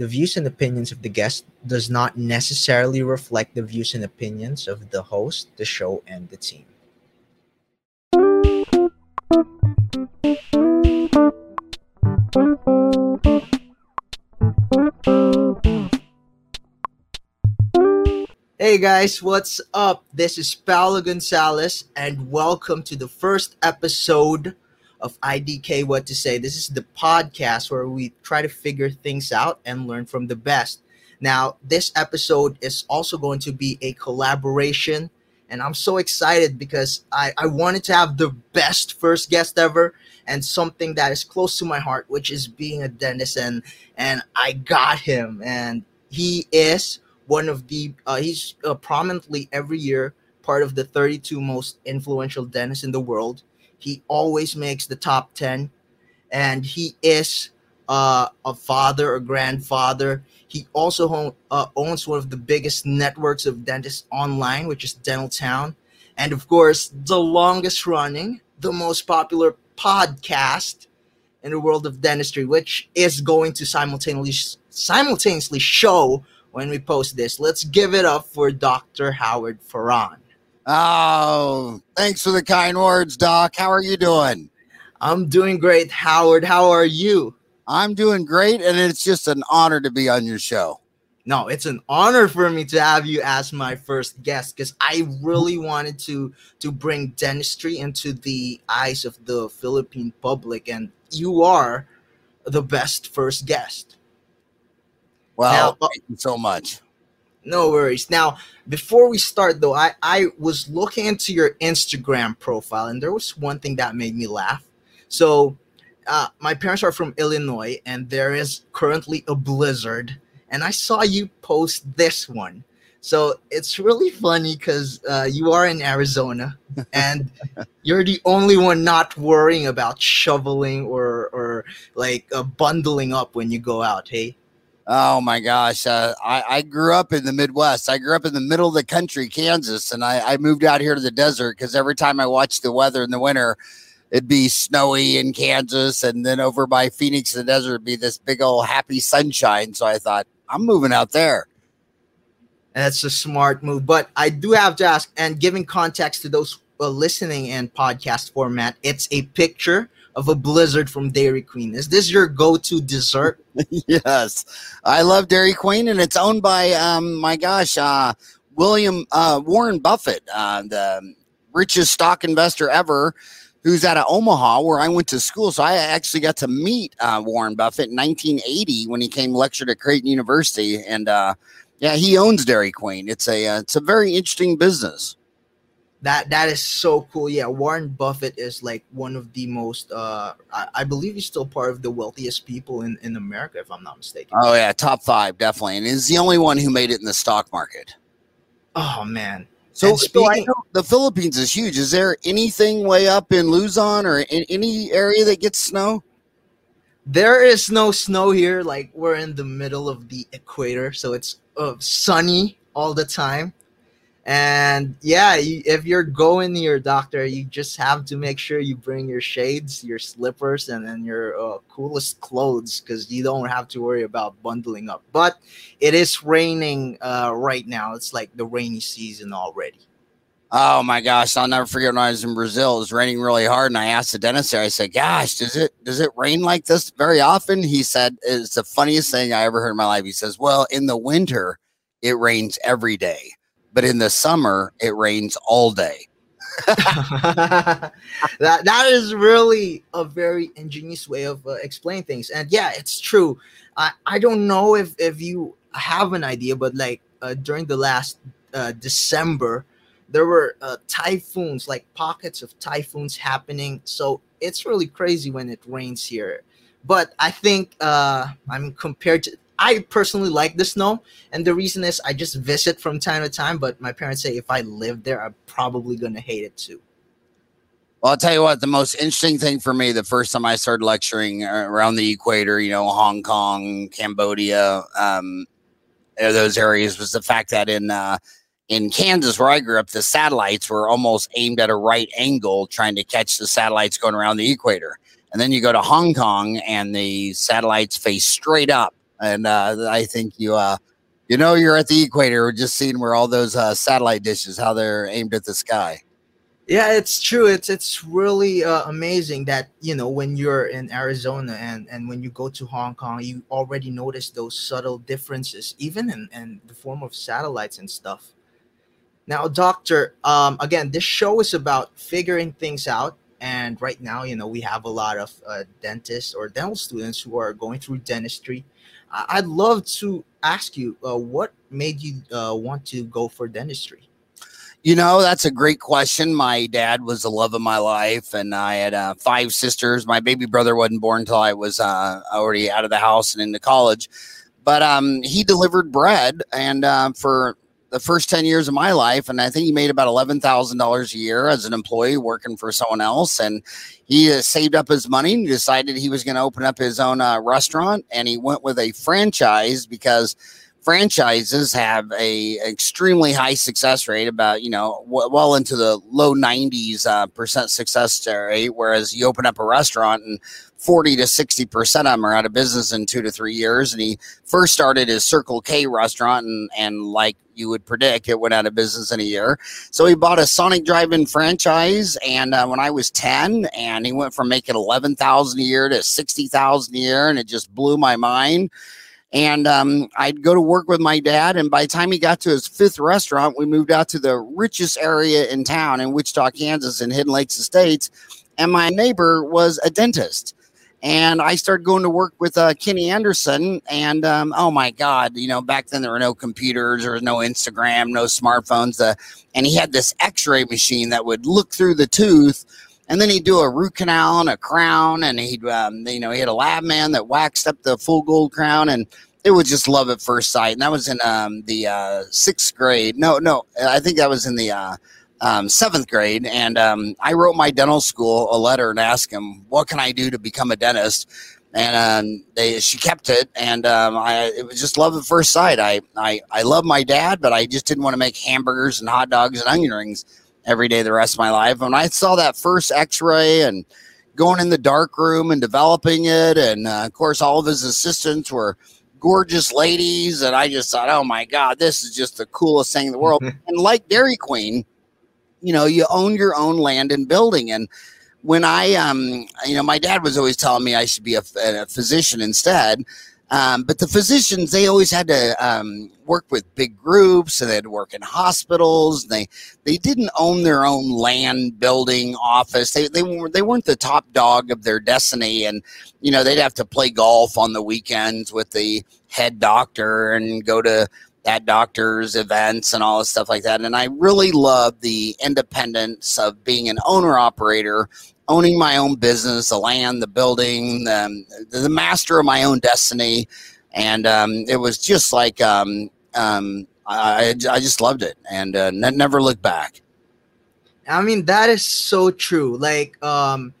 The views and opinions of the guest does not necessarily reflect the views and opinions of the host, the show, and the team. Hey guys, what's up? This is Paolo Gonzalez, and welcome to the first episode of IDK What to Say. This is the podcast where we try to figure things out and learn from the best. Now, this episode is also going to be a collaboration, and I'm so excited because I, I wanted to have the best first guest ever and something that is close to my heart, which is being a dentist, and and I got him, and he is one of the uh, he's uh, prominently every year part of the 32 most influential dentists in the world he always makes the top 10, and he is uh, a father, a grandfather. He also uh, owns one of the biggest networks of dentists online, which is Dental Town. And of course, the longest running, the most popular podcast in the world of dentistry, which is going to simultaneously simultaneously show when we post this. Let's give it up for Dr. Howard Farran. Oh, thanks for the kind words, Doc. How are you doing? I'm doing great, Howard. How are you? I'm doing great, and it's just an honor to be on your show. No, it's an honor for me to have you as my first guest because I really wanted to to bring dentistry into the eyes of the Philippine public, and you are the best first guest. Well, now, uh, thank you so much. No worries. Now, before we start though, I, I was looking into your Instagram profile and there was one thing that made me laugh. So, uh, my parents are from Illinois and there is currently a blizzard. And I saw you post this one. So it's really funny because uh, you are in Arizona and you're the only one not worrying about shoveling or, or like uh, bundling up when you go out. Hey, Oh my gosh. Uh, I, I grew up in the Midwest. I grew up in the middle of the country, Kansas, and I, I moved out here to the desert because every time I watched the weather in the winter, it'd be snowy in Kansas. And then over by Phoenix, the desert, would be this big old happy sunshine. So I thought, I'm moving out there. That's a smart move. But I do have to ask, and giving context to those uh, listening in podcast format, it's a picture of a blizzard from Dairy Queen. Is this your go-to dessert? yes, I love Dairy Queen, and it's owned by um, my gosh, uh, William uh, Warren Buffett, uh, the richest stock investor ever. Who's out of Omaha, where I went to school. So I actually got to meet uh, Warren Buffett in 1980 when he came lectured at Creighton University, and uh, yeah, he owns Dairy Queen. It's a uh, it's a very interesting business that that is so cool. Yeah warren buffett is like one of the most uh I, I, believe he's still part of the wealthiest people in in america if i'm not mistaken. Oh yeah top five definitely and he's the only one who made it in the stock market. Oh man. So, speaking, so the philippines is huge. Is there anything way up in luzon or in any area that gets snow? There is no snow here. Like we're in the middle of the equator so it's uh, sunny all the time and yeah, you, if you're going to your doctor, you just have to make sure you bring your shades, your slippers, and then your uh, coolest clothes because you don't have to worry about bundling up. But it is raining uh, right now. It's like the rainy season already. Oh my gosh, I'll never forget when I was in Brazil. It was raining really hard, and I asked the dentist there. I said, "Gosh, does it does it rain like this very often?" He said, "It's the funniest thing I ever heard in my life." He says, "Well, in the winter, it rains every day." But in the summer it rains all day. that that is really a very ingenious way of uh, explaining things, and yeah, it's true. I I don't know if if you have an idea, but like uh, during the last uh, December, there were uh, typhoons, like pockets of typhoons happening. So it's really crazy when it rains here. But I think uh, I mean compared to I personally like the snow, and the reason is I just visit from time to time. But my parents say if I lived there, I'm probably gonna hate it too. Well, I'll tell you what, the most interesting thing for me the first time I started lecturing around the equator, you know, Hong Kong, Cambodia, um, those areas was the fact that in uh, in Kansas, where I grew up, the satellites were almost aimed at a right angle, trying to catch the satellites going around the equator. And then you go to Hong Kong, and the satellites face straight up and uh, I think you uh, you know you're at the equator. We're just seeing where all those uh, satellite dishes how they're aimed at the sky. Yeah, it's true. It's it's really uh, amazing that you know when you're in Arizona and and when you go to Hong Kong, you already notice those subtle differences, even in, in the form of satellites and stuff. Now, Doctor, um, again, this show is about figuring things out, and right now, you know, we have a lot of uh, dentists or dental students who are going through dentistry. I'd love to ask you, uh, what made you uh, want to go for dentistry? You know, that's a great question. My dad was the love of my life, and I had uh, five sisters. My baby brother wasn't born until I was uh, already out of the house and into college. But um, he delivered bread, and uh, for the first 10 years of my life, and I think he made about $11,000 a year as an employee working for someone else. And he uh, saved up his money and decided he was going to open up his own uh, restaurant. And he went with a franchise because – franchises have a extremely high success rate about you know w- well into the low 90s uh, percent success rate whereas you open up a restaurant and 40 to 60 percent of them are out of business in two to three years and he first started his circle k restaurant and and like you would predict it went out of business in a year so he bought a sonic drive-in franchise and uh, when i was 10 and he went from making 11000 a year to 60000 a year and it just blew my mind and um, I'd go to work with my dad. And by the time he got to his fifth restaurant, we moved out to the richest area in town in Wichita, Kansas, in Hidden Lakes Estates. And my neighbor was a dentist. And I started going to work with uh, Kenny Anderson. And um, oh my God, you know, back then there were no computers, there was no Instagram, no smartphones. Uh, and he had this x ray machine that would look through the tooth and then he'd do a root canal and a crown, and he'd, um, you know, he had a lab man that waxed up the full gold crown, and it was just love at first sight. And that was in um, the uh, sixth grade. No, no, I think that was in the uh, um, seventh grade. And um, I wrote my dental school a letter and asked him, "What can I do to become a dentist?" And um, they, she kept it, and um, I, it was just love at first sight. I, I, I love my dad, but I just didn't want to make hamburgers and hot dogs and onion rings every day the rest of my life. When I saw that first X-ray and going in the dark room and developing it, and uh, of course all of his assistants were gorgeous ladies, and I just thought, oh my god, this is just the coolest thing in the world. and like Dairy Queen, you know, you own your own land and building, and when I, um, you know, my dad was always telling me I should be a, a physician instead. Um, but the physicians, they always had to um, work with big groups and they had to work in hospitals. They they didn't own their own land, building, office. They they were they weren't the top dog of their destiny, and you know they'd have to play golf on the weekends with the head doctor and go to that doctor's events and all this stuff like that. And I really love the independence of being an owner operator owning my own business, the land, the building, the, the master of my own destiny. And um, it was just like um, um, I, I just loved it and uh, never looked back. I mean, that is so true. Like, um,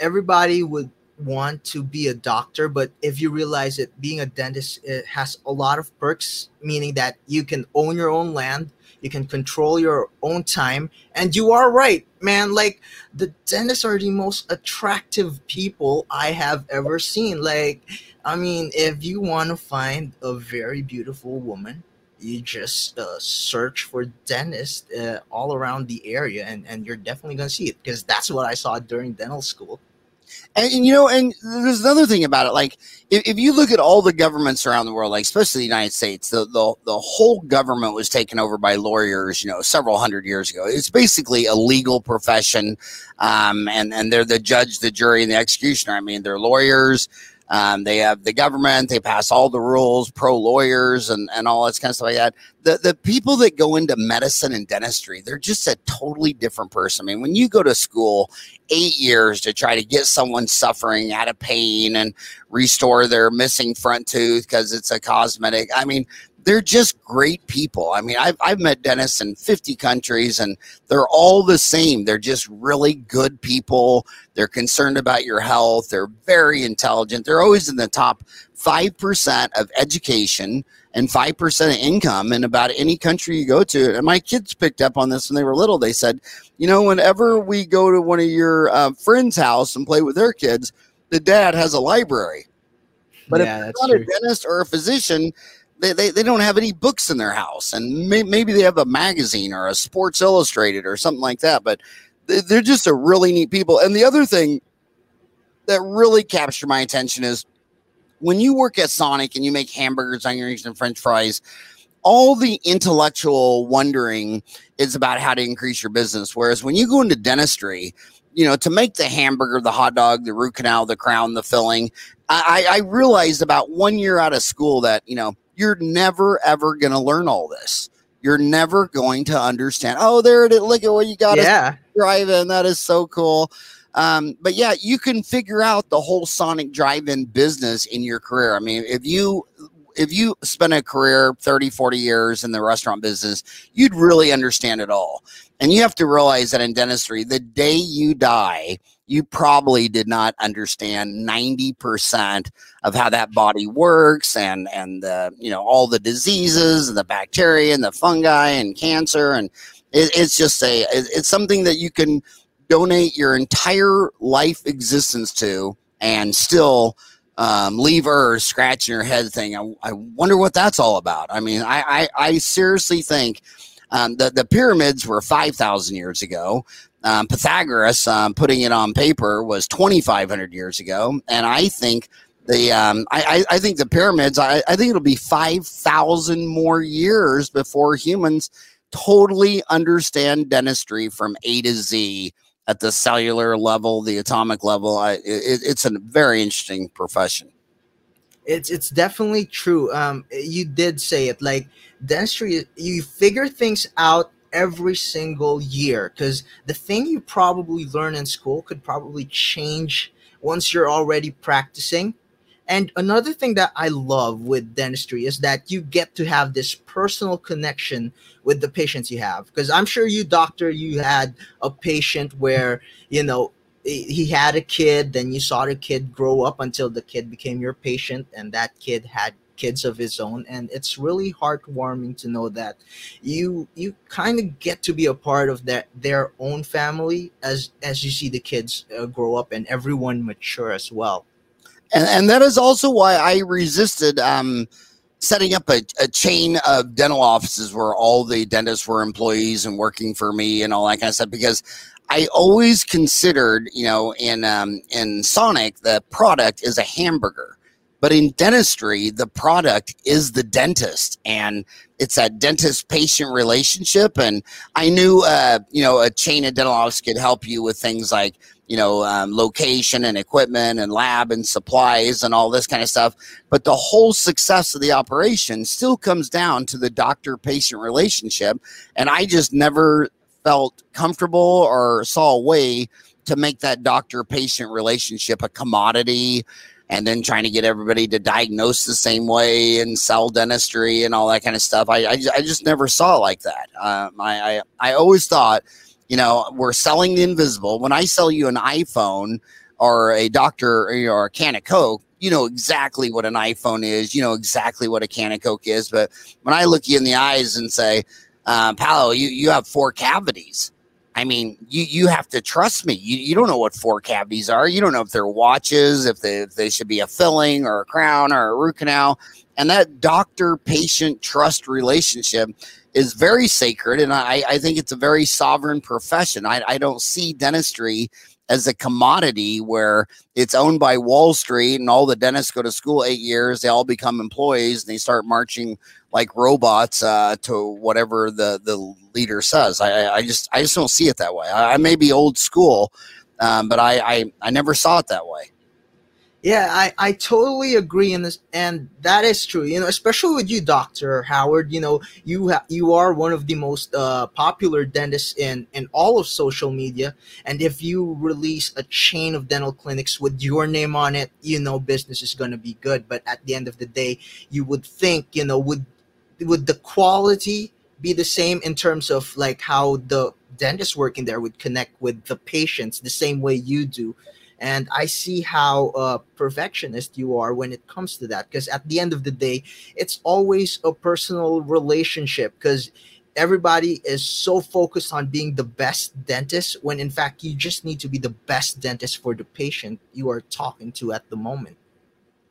everybody would want to be a doctor, but if you realize that being a dentist it has a lot of perks, meaning that you can own your own land, you can control your own time, and you are right, man. Like the dentists are the most attractive people I have ever seen. Like, I mean, if you want to find a very beautiful woman, you just uh, search for dentists uh, all around the area, and and you're definitely gonna see it because that's what I saw during dental school. And, and, you know, and there's another thing about it. Like, if, if, you look at all the governments around the world, like especially the United States, the, the the whole government was taken over by lawyers. You know, several hundred years ago. It's basically a legal profession, um, and and they're the judge, the jury, and the executioner. I mean, they're lawyers. Um, they have the government. They pass all the rules, pro lawyers, and, and all that kind of stuff like that. The the people that go into medicine and dentistry, they're just a totally different person. I mean, when you go to school eight years to try to get someone suffering out of pain and restore their missing front tooth because it's a cosmetic, I mean, they're just great people. I mean, I've, I've met dentists in 50 countries and they're all the same. They're just really good people. They're concerned about your health. They're very intelligent. They're always in the top 5% of education and 5% of income in about any country you go to. And my kids picked up on this when they were little. They said, you know, whenever we go to one of your uh, friends' house and play with their kids, the dad has a library But yeah, if you're not true. a dentist or a physician, they, they, they don't have any books in their house. And may, maybe they have a magazine or a sports illustrated or something like that but they're just a really neat people. And the other thing that really captured my attention is when you work at sonic and you make hamburgers onions and french fries all the intellectual wondering is about how to increase your business. Whereas when you go into dentistry you know, to make the hamburger, the hot dog, the root canal, the crown, the filling, I, I realized about one year out of school that, you know, you're never ever going to learn all this. You're never going to understand. Oh, there it is. Look at what you got. Yeah. Drive in. That is so cool. Um, but yeah, you can figure out the whole Sonic drive-in business in your career. I mean, if you if you spend a career 30 40 years in the restaurant business you'd really understand it all and you have to realize that in dentistry the day you die you probably did not understand 90% of how that body works and and the you know all the diseases and the bacteria and the fungi and cancer and it, it's just a it's something that you can donate your entire life existence to and still um, leave Earth scratching your head thing. I, I wonder what that's all about. I mean, I, I, I seriously think um, the, the pyramids were 5,000 years ago. Um, Pythagoras um, putting it on paper was 2,500 years ago. And I think the um, I, I think the pyramids, I, I think it'll be 5,000 more years before humans totally understand dentistry from A to Z at the cellular level, the atomic level. I, it, it's a very interesting profession. It's it's definitely true. Um, you did say it. Like dentistry, you figure things out every single year because the thing you probably learn in school could probably change once you're already practicing and another thing that I love with dentistry is that you get to have this personal connection with the patients you have. Because I'm sure you, doctor, you had a patient where, you know, he had a kid, then you saw the kid grow up until the kid became your patient, and that kid had kids of his own and it's really heartwarming to know that you you kind of get to be a part of that their own family as as you see the kids uh, grow up and everyone mature as well. And, and that is also why I resisted um, setting up a, a, chain of dental offices where all the dentists were employees and working for me and all that kind of stuff because I always considered, you know, in um, in Sonic, the product is a hamburger, but in dentistry, the product is the dentist, and it's that dentist patient relationship. And I knew, uh, you know, a chain of dental offices could help you with things like you know, um, location and equipment and lab and supplies and all this kind of stuff. But the whole success of the operation still comes down to the doctor patient relationship. And I just never felt comfortable or saw a way to make that doctor patient relationship a commodity and then trying to get everybody to diagnose the same way and sell dentistry and all that kind of stuff. I, I, I just never saw like that. Um, I, I, I always thought – you know, we're selling the invisible. When I sell you an iPhone or a doctor or a can of Coke, you know exactly what an iPhone is. You know exactly what a can of Coke is. But when I look you in the eyes and say, uh, Paolo, you, you have four cavities. I mean, you, you have to trust me. You, you don't know what four cavities are. You don't know if they're watches, if they, if they should be a filling or a crown or a root canal. And that doctor patient trust relationship is very sacred, and I, I think it's a very sovereign profession. I, I don't see dentistry as a commodity where it's owned by Wall Street and all the dentists go to school eight years, they all become employees and they start marching like robots uh, to whatever the the leader says. I, I just I just don't see it that way. I, I may be old school, um, but I, I I never saw it that way. Yeah, I, I totally agree in this, and that is true. You know, especially with you, Doctor Howard. You know, you ha- you are one of the most uh, popular dentists in in all of social media, and if you release a chain of dental clinics with your name on it, you know, business is going to be good. But at the end of the day, you would think, you know, would would the quality be the same in terms of like how the dentist working there would connect with the patients the same way you do? And i see how uh, perfectionist you are when it comes to that because at the end of the day it's always a personal relationship because everybody is so focused on being the best dentist when in fact you just need to be the best dentist for the patient you are talking to at the moment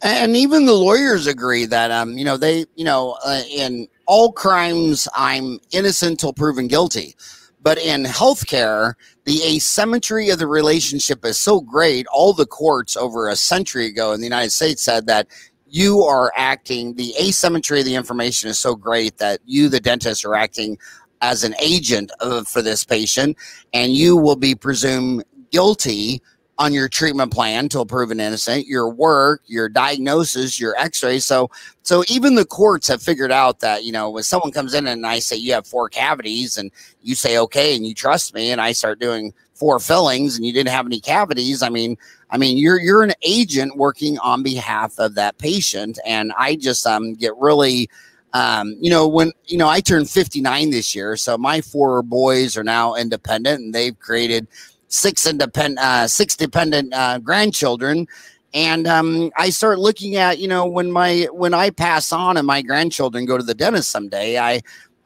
and even the lawyers agree that um you know they you know uh, in all crimes i'm innocent till proven guilty. But in healthcare the asymmetry of the relationship is so great. All the courts over a century ago in the united states said that you are acting the asymmetry of the information is so great that you the dentist are acting as an agent of, for this patient and you will be presumed guilty on your treatment plan till proven innocent, your work, your diagnosis, your x-ray. So so even the courts have figured out that, you know, when someone comes in and I say you have four cavities and you say okay and you trust me and I start doing four fillings and you didn't have any cavities, I mean, I mean you're you're an agent working on behalf of that patient and I just um get really um, you know, when you know I turned 59 this year, so my four boys are now independent and they've created six independent, uh, six dependent uh, grandchildren. And um, I start looking at, you know, when my when I pass on and my grandchildren go to the dentist someday, I,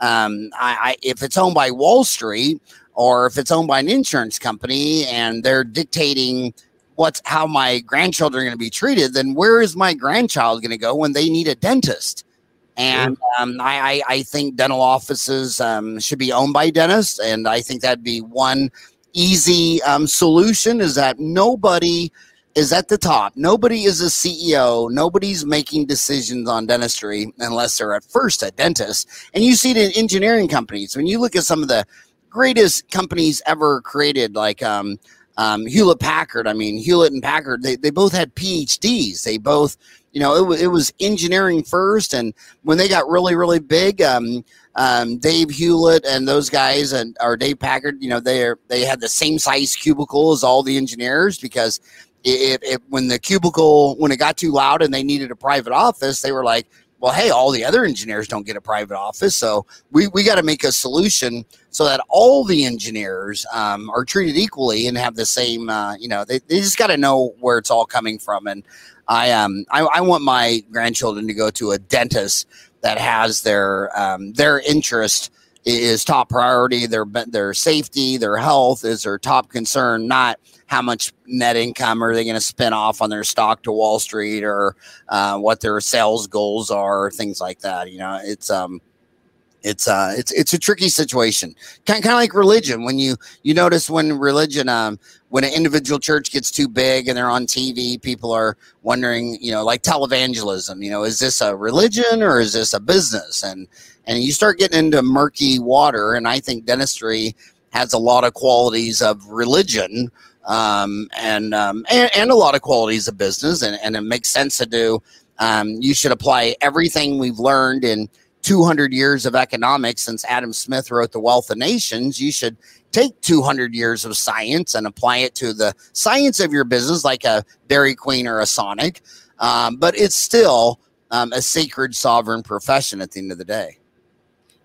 um, I, I if it's owned by Wall Street or if it's owned by an insurance company and they're dictating what's how my grandchildren are going to be treated, then where is my grandchild going to go when they need a dentist? And um, I, I, think dental offices um, should be owned by dentists, and I think that'd be one easy um, solution is that nobody is at the top. Nobody is a CEO. Nobody's making decisions on dentistry unless they're at first a dentist. And you see it in engineering companies. When you look at some of the greatest companies ever created, like um, um, Hewlett Packard, I mean, Hewlett and Packard, they, they both had PhDs. They both, you know, it, was, it was engineering first. And when they got really, really big, um, um, Dave Hewlett and those guys and or Dave Packard, you know, they they had the same size cubicle as all the engineers because if when the cubicle when it got too loud and they needed a private office, they were like, well, hey, all the other engineers don't get a private office, so we, we got to make a solution so that all the engineers um, are treated equally and have the same, uh, you know, they, they just got to know where it's all coming from. And I um I, I want my grandchildren to go to a dentist that has their um, their interest is top priority. Their their safety, their health is their top concern. Not how much net income are they going to spin off on their stock to Wall Street or uh, what their sales goals are, things like that. You know, it's um it's uh it's it's a tricky situation. Kind, kind of like religion when you you notice when religion um when an individual church gets too big and they're on tv people are wondering you know like televangelism you know is this a religion or is this a business? And and you start getting into murky water and i think dentistry has a lot of qualities of religion um, and, um, and and a lot of qualities of business and, and it makes sense to do um, you should apply everything we've learned in 200 years of economics since Adam Smith wrote The Wealth of Nations, you should take 200 years of science and apply it to the science of your business, like a Dairy Queen or a Sonic. Um, but it's still um, a sacred, sovereign profession at the end of the day.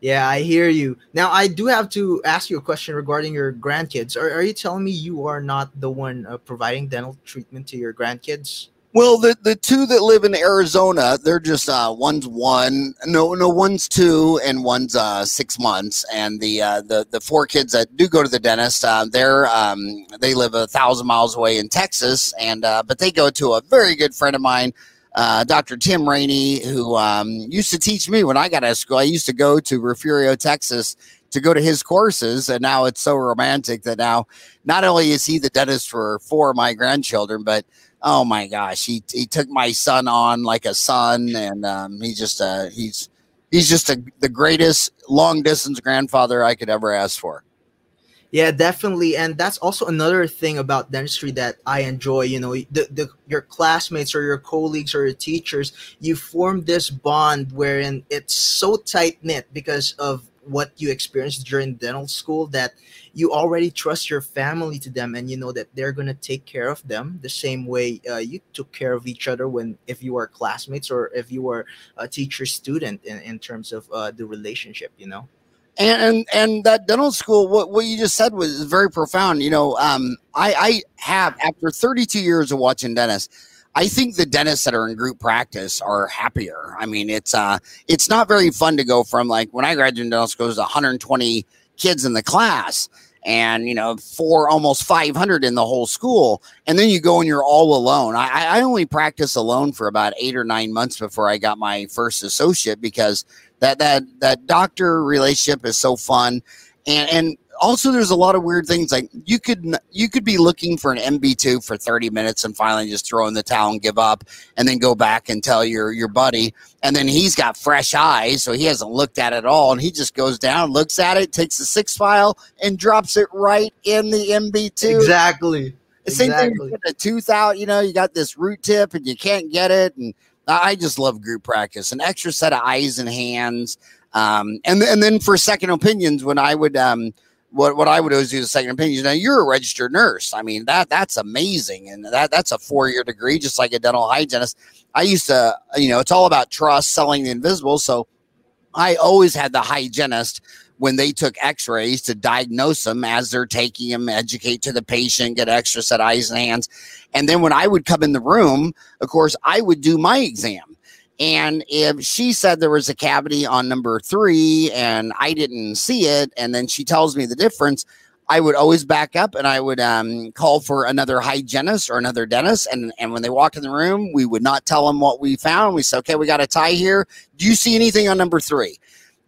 Yeah, I hear you. Now, I do have to ask you a question regarding your grandkids. Are, are you telling me you are not the one uh, providing dental treatment to your grandkids? Well, the the two that live in Arizona, they're just uh, one's one, no, no, one's two, and one's uh, six months. And the uh, the the four kids that do go to the dentist, uh, they're um, they live a thousand miles away in Texas, and uh, but they go to a very good friend of mine, uh, Dr. Tim Rainey, who um, used to teach me when I got out of school. I used to go to Refugio, Texas, to go to his courses, and now it's so romantic that now not only is he the dentist for four of my grandchildren, but oh my gosh, he he took my son on like a son, and um, he just uh, he's he's just a, the greatest long distance grandfather I could ever ask for. Yeah, definitely, and that's also another thing about dentistry that I enjoy. You know, the, the your classmates or your colleagues or your teachers, you form this bond wherein it's so tight knit because of what you experienced during dental school that you already trust your family to them and you know that they're going to take care of them the same way uh, you took care of each other when if you were classmates or if you were a teacher student in, in terms of uh, the relationship you know? And, and and that dental school what, what you just said was very profound you know um, I, I have after 32 years of watching dentists I think the dentists that are in group practice are happier. I mean, it's uh, it's not very fun to go from like when I graduated dental school, it was 120 kids in the class, and you know four almost 500 in the whole school. And then you go and you're all alone. I, I only practiced alone for about eight or nine months before i got my first associate because that that that doctor relationship is so fun. And and also there's a lot of weird things like you could you could be looking for an MB2 for 30 minutes and finally just throw in the towel and give up and then go back and tell your your buddy and then he's got fresh eyes so he hasn't looked at it at all and he just goes down looks at it takes the six file and drops it right in the MB2 exactly the same exactly. thing, a tooth out, you know, you got this root tip and you can't get it. And I just love group practice, an extra set of eyes and hands. Um, and, and then for second opinions, when I would, um, what, what I would always do is second opinions. Now you're a registered nurse. I mean, that that's amazing. And that that's a four year degree, just like a dental hygienist. I used to, you know, it's all about trust, selling the invisible. So I always had the hygienist when they took x-rays to diagnose them as they're taking them educate to the patient get extra set eyes and hands and then when i would come in the room of course i would do my exam and if she said there was a cavity on number three and i didn't see it and then she tells me the difference I would always back up and I would um, call for another hygienist or another dentist. And, and when they walked in the room, we would not tell them what we found. We said, okay, we got a tie here. Do you see anything on number three?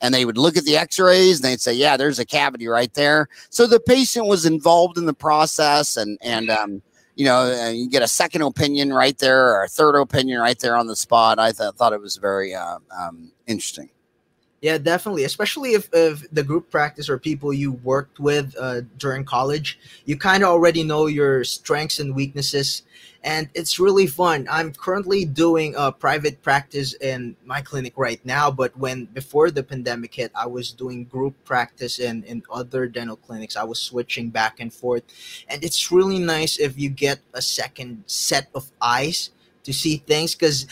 and they would look at the x-rays and they'd say yeah there's a cavity right there so the patient was involved in the process and and um, you know you get a second opinion right there or a third opinion right there on the spot i th- thought it was very uh, um, interesting yeah, definitely. Especially if, if the group practice or people you worked with uh, during college, you kind of already know your strengths and weaknesses, and it's really fun. I'm currently doing a private practice in my clinic right now, but when before the pandemic hit, I was doing group practice in in other dental clinics. I was switching back and forth, and it's really nice if you get a second set of eyes to see things because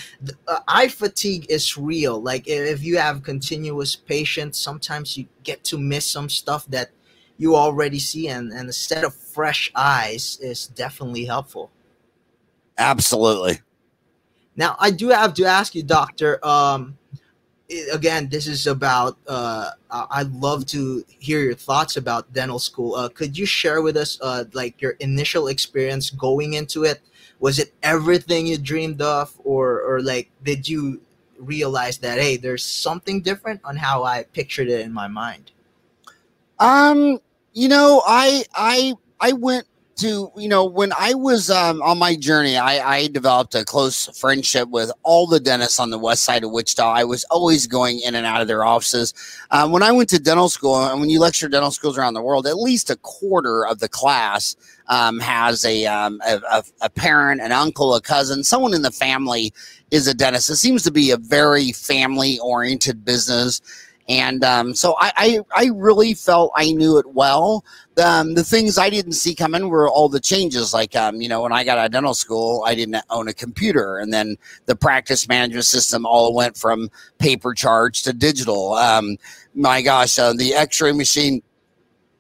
uh, eye fatigue is real. Like if you have continuous patients, sometimes you get to miss some stuff that you already see, and, and a set of fresh eyes is definitely helpful. Absolutely. Now, I do have to ask you, Doctor. Um, again, this is about. Uh, I'd love to hear your thoughts about dental school. Uh, could you share with us, uh, like your initial experience going into it? was it everything you dreamed of or or like did you realize that hey there's something different on how i pictured it in my mind um you know i i i went to you know when i was um, on my journey I, I developed a close friendship with all the dentists on the west side of wichita. I was always going in and out of their offices. Um, when i went to dental school and when you lecture dental schools around the world at least a quarter of the class um, has a, um, a, a parent an uncle a cousin someone in the family is a dentist. It seems to be a very family oriented business and um, so I, I, I, really felt I knew it well. Um, the things I didn't see coming were all the changes. Like, um, you know, when I got out of dental school, I didn't own a computer. And then the practice management system all went from paper charge to digital. Um, my gosh, uh, the x ray machine.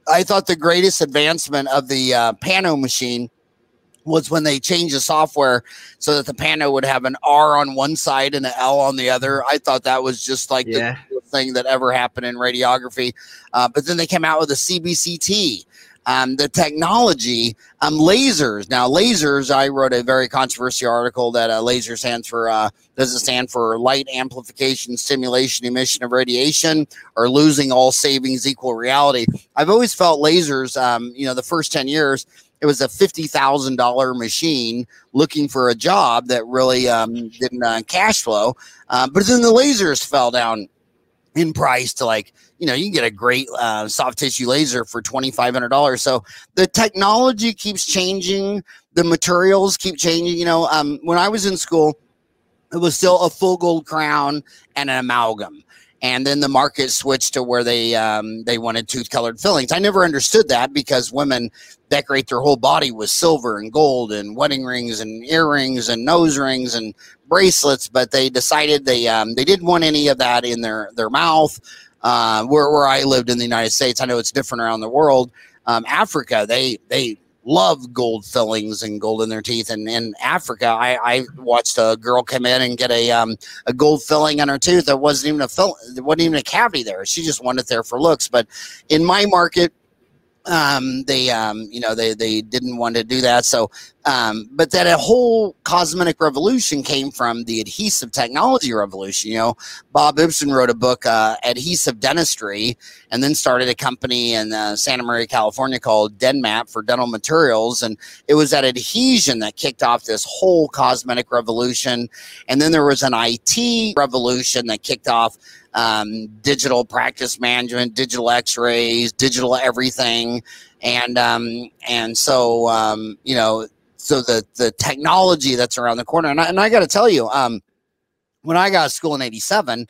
I thought the greatest advancement of the uh, Pano machine was when they changed the software so that the Pano would have an R on one side and an L on the other. I thought that was just like yeah. the thing that ever happened in radiography. Uh, but then they came out with a CBCT. Um, the technology, um, lasers. Now, lasers. I wrote a very controversial article that uh, laser stands for. Uh, does it stand for light amplification, stimulation, emission of radiation, or losing all savings equal reality? I've always felt lasers. Um, you know, the first ten years it was a fifty thousand dollar machine looking for a job that really um, didn't uh, cash flow. Uh, but then the lasers fell down in price to like you know you can get a great uh, soft tissue laser for twenty five hundred dollars. So the technology keeps changing, the materials keep changing. You know, um, when I was in school, it was still a full gold crown and an amalgam and then the market switched to where they um, they wanted tooth colored fillings. I never understood that because women decorate their whole body with silver and gold and wedding rings and earrings and nose rings and bracelets, but they decided they um, they didn't want any of that in their their mouth. Uh, where where I lived in the United States, I know it's different around the world. Um, Africa, they they love gold fillings and gold in their teeth. And in Africa, I, I watched a girl come in and get a um, a gold filling on her tooth. There wasn't even a fill, wasn't even a cavity there. She just wanted it there for looks. But in my market, um, they um, you know they they didn't want to do that. So um, but that a whole cosmetic revolution came from the adhesive technology revolution. You know bob ibsen wrote a book uh, adhesive dentistry and then started a company in uh, santa maria california called Den-Mat for dental materials. And it was that adhesion that kicked off this whole cosmetic revolution. And then there was an it revolution that kicked off um, digital practice management, digital X-rays, digital everything, and um, and so um, you know, so the the technology that's around the corner, and I, and I got to tell you, um, when I got of school in '87,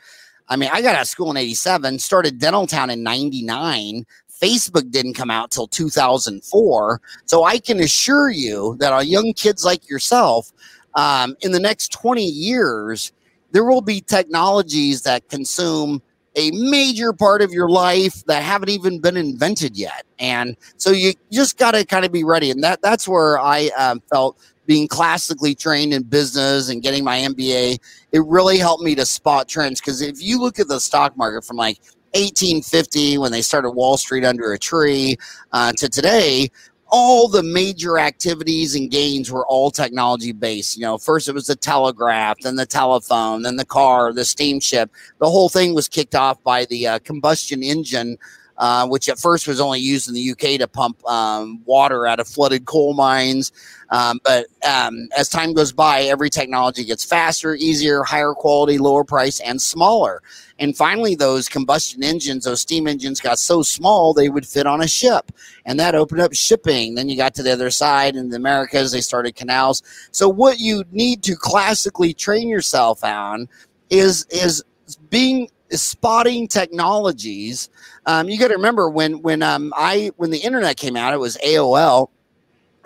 I mean, I got out of school in '87, started Dental Town in '99. Facebook didn't come out till 2004. So I can assure you that our young kids like yourself, um, in the next 20 years, there will be technologies that consume a major part of your life that haven't even been invented yet. And so you just got to kind of be ready. And that that's where i um, felt being classically trained in business and getting my mba it really helped me to spot trends. Because if you look at the stock market from like 1850 when they started wall street under a tree uh, to today all the major activities and gains were all technology based. You know, first it was the telegraph, then the telephone, then the car, the steamship. The whole thing was kicked off by the uh, combustion engine uh, which at first was only used in the UK to pump um, water out of flooded coal mines. Um, but um, as time goes by, every technology gets faster, easier, higher quality, lower price, and smaller. And finally, those combustion engines, those steam engines got so small they would fit on a ship. And that opened up shipping. Then you got to the other side in the Americas, they started canals. So, what you need to classically train yourself on is, is being spotting technologies. Um, you got to remember when when um, I when the internet came out, it was AOL.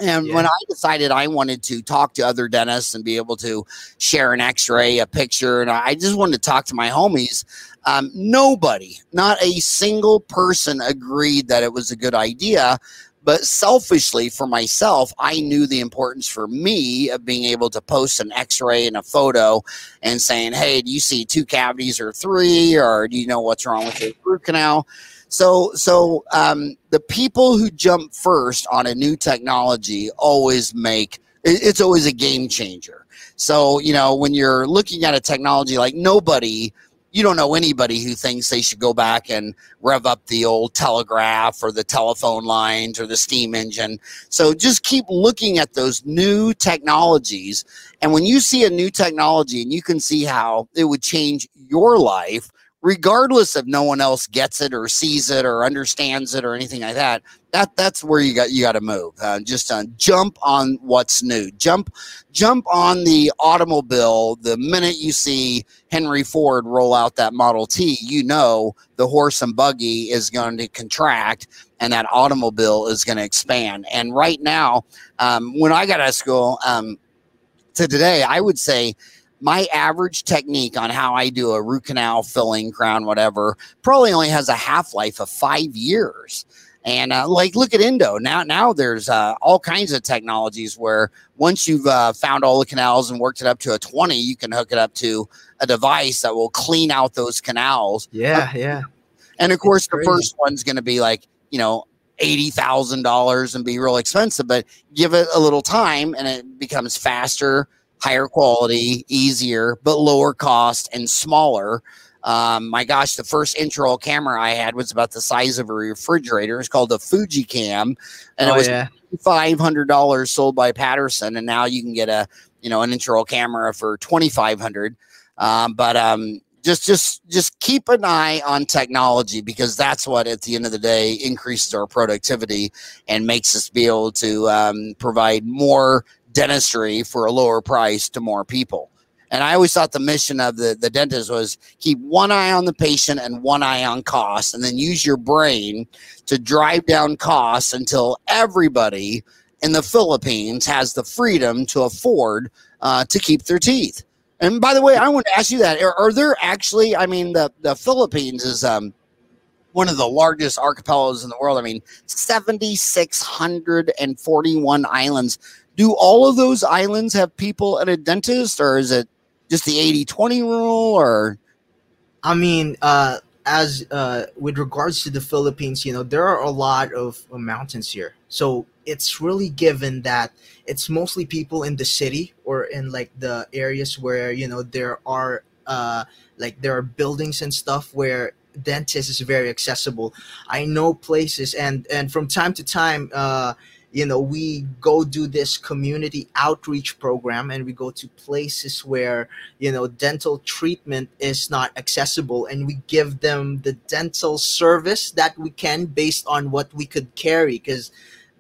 And yeah. when I decided I wanted to talk to other dentists and be able to share an X-ray, a picture, and I just wanted to talk to my homies, um, nobody, not a single person, agreed that it was a good idea. But selfishly, for myself, I knew the importance for me of being able to post an x ray and a photo and saying, hey, do you see two cavities or three? Or do you know what's wrong with your root canal? So, so um, the people who jump first on a new technology always make it's always a game changer. So, you know, when you're looking at a technology like nobody you don't know anybody who thinks they should go back and rev up the old telegraph or the telephone lines or the steam engine. So just keep looking at those new technologies. And when you see a new technology and you can see how it would change your life, regardless if no one else gets it or sees it or understands it or anything like that that that's where you got you got to move uh, just uh, jump on what's new. Jump jump on the automobile the minute you see henry ford roll out that model t you know the horse and buggy is going to contract and that automobile is going to expand. And right now um, when i got out of school um, to today i would say my average technique on how I do a root canal filling, crown, whatever, probably only has a half life of five years. And uh, like, look at Endo now. Now there's uh, all kinds of technologies where once you've uh, found all the canals and worked it up to a 20, you can hook it up to a device that will clean out those canals. Yeah, yeah. And of course, the first one's going to be like you know eighty thousand dollars and be real expensive, but give it a little time and it becomes faster, higher quality, easier, but lower cost and smaller. Um, my gosh, the first intraoral camera I had was about the size of a refrigerator. It's called a Fuji Cam, and oh, it was yeah. five hundred dollars sold by Patterson, and now you can get a you know an intraoral camera for twenty five hundred. Um, but um, just just just keep an eye on technology because that's what at the end of the day increases our productivity and makes us be able to um, provide more dentistry for a lower price to more people. And I always thought the mission of the, the dentist was keep one eye on the patient and one eye on costs, and then use your brain to drive down costs until everybody in the Philippines has the freedom to afford uh, to keep their teeth. And by the way, I want to ask you that: Are, are there actually? I mean, the the Philippines is um, one of the largest archipelagos in the world. I mean, seventy six hundred and forty one islands do all of those islands have people at a dentist or is it just the 80 20 rule or i mean uh as uh, with regards to the Philippines, you know, there are a lot of mountains here. So it's really given that it's mostly people in the city or in like the areas where, you know, there are uh, like there are buildings and stuff where dentist is very accessible. I know places and and from time to time uh you know we go do this community outreach program and we go to places where you know dental treatment is not accessible and we give them the dental service that we can based on what we could carry. Because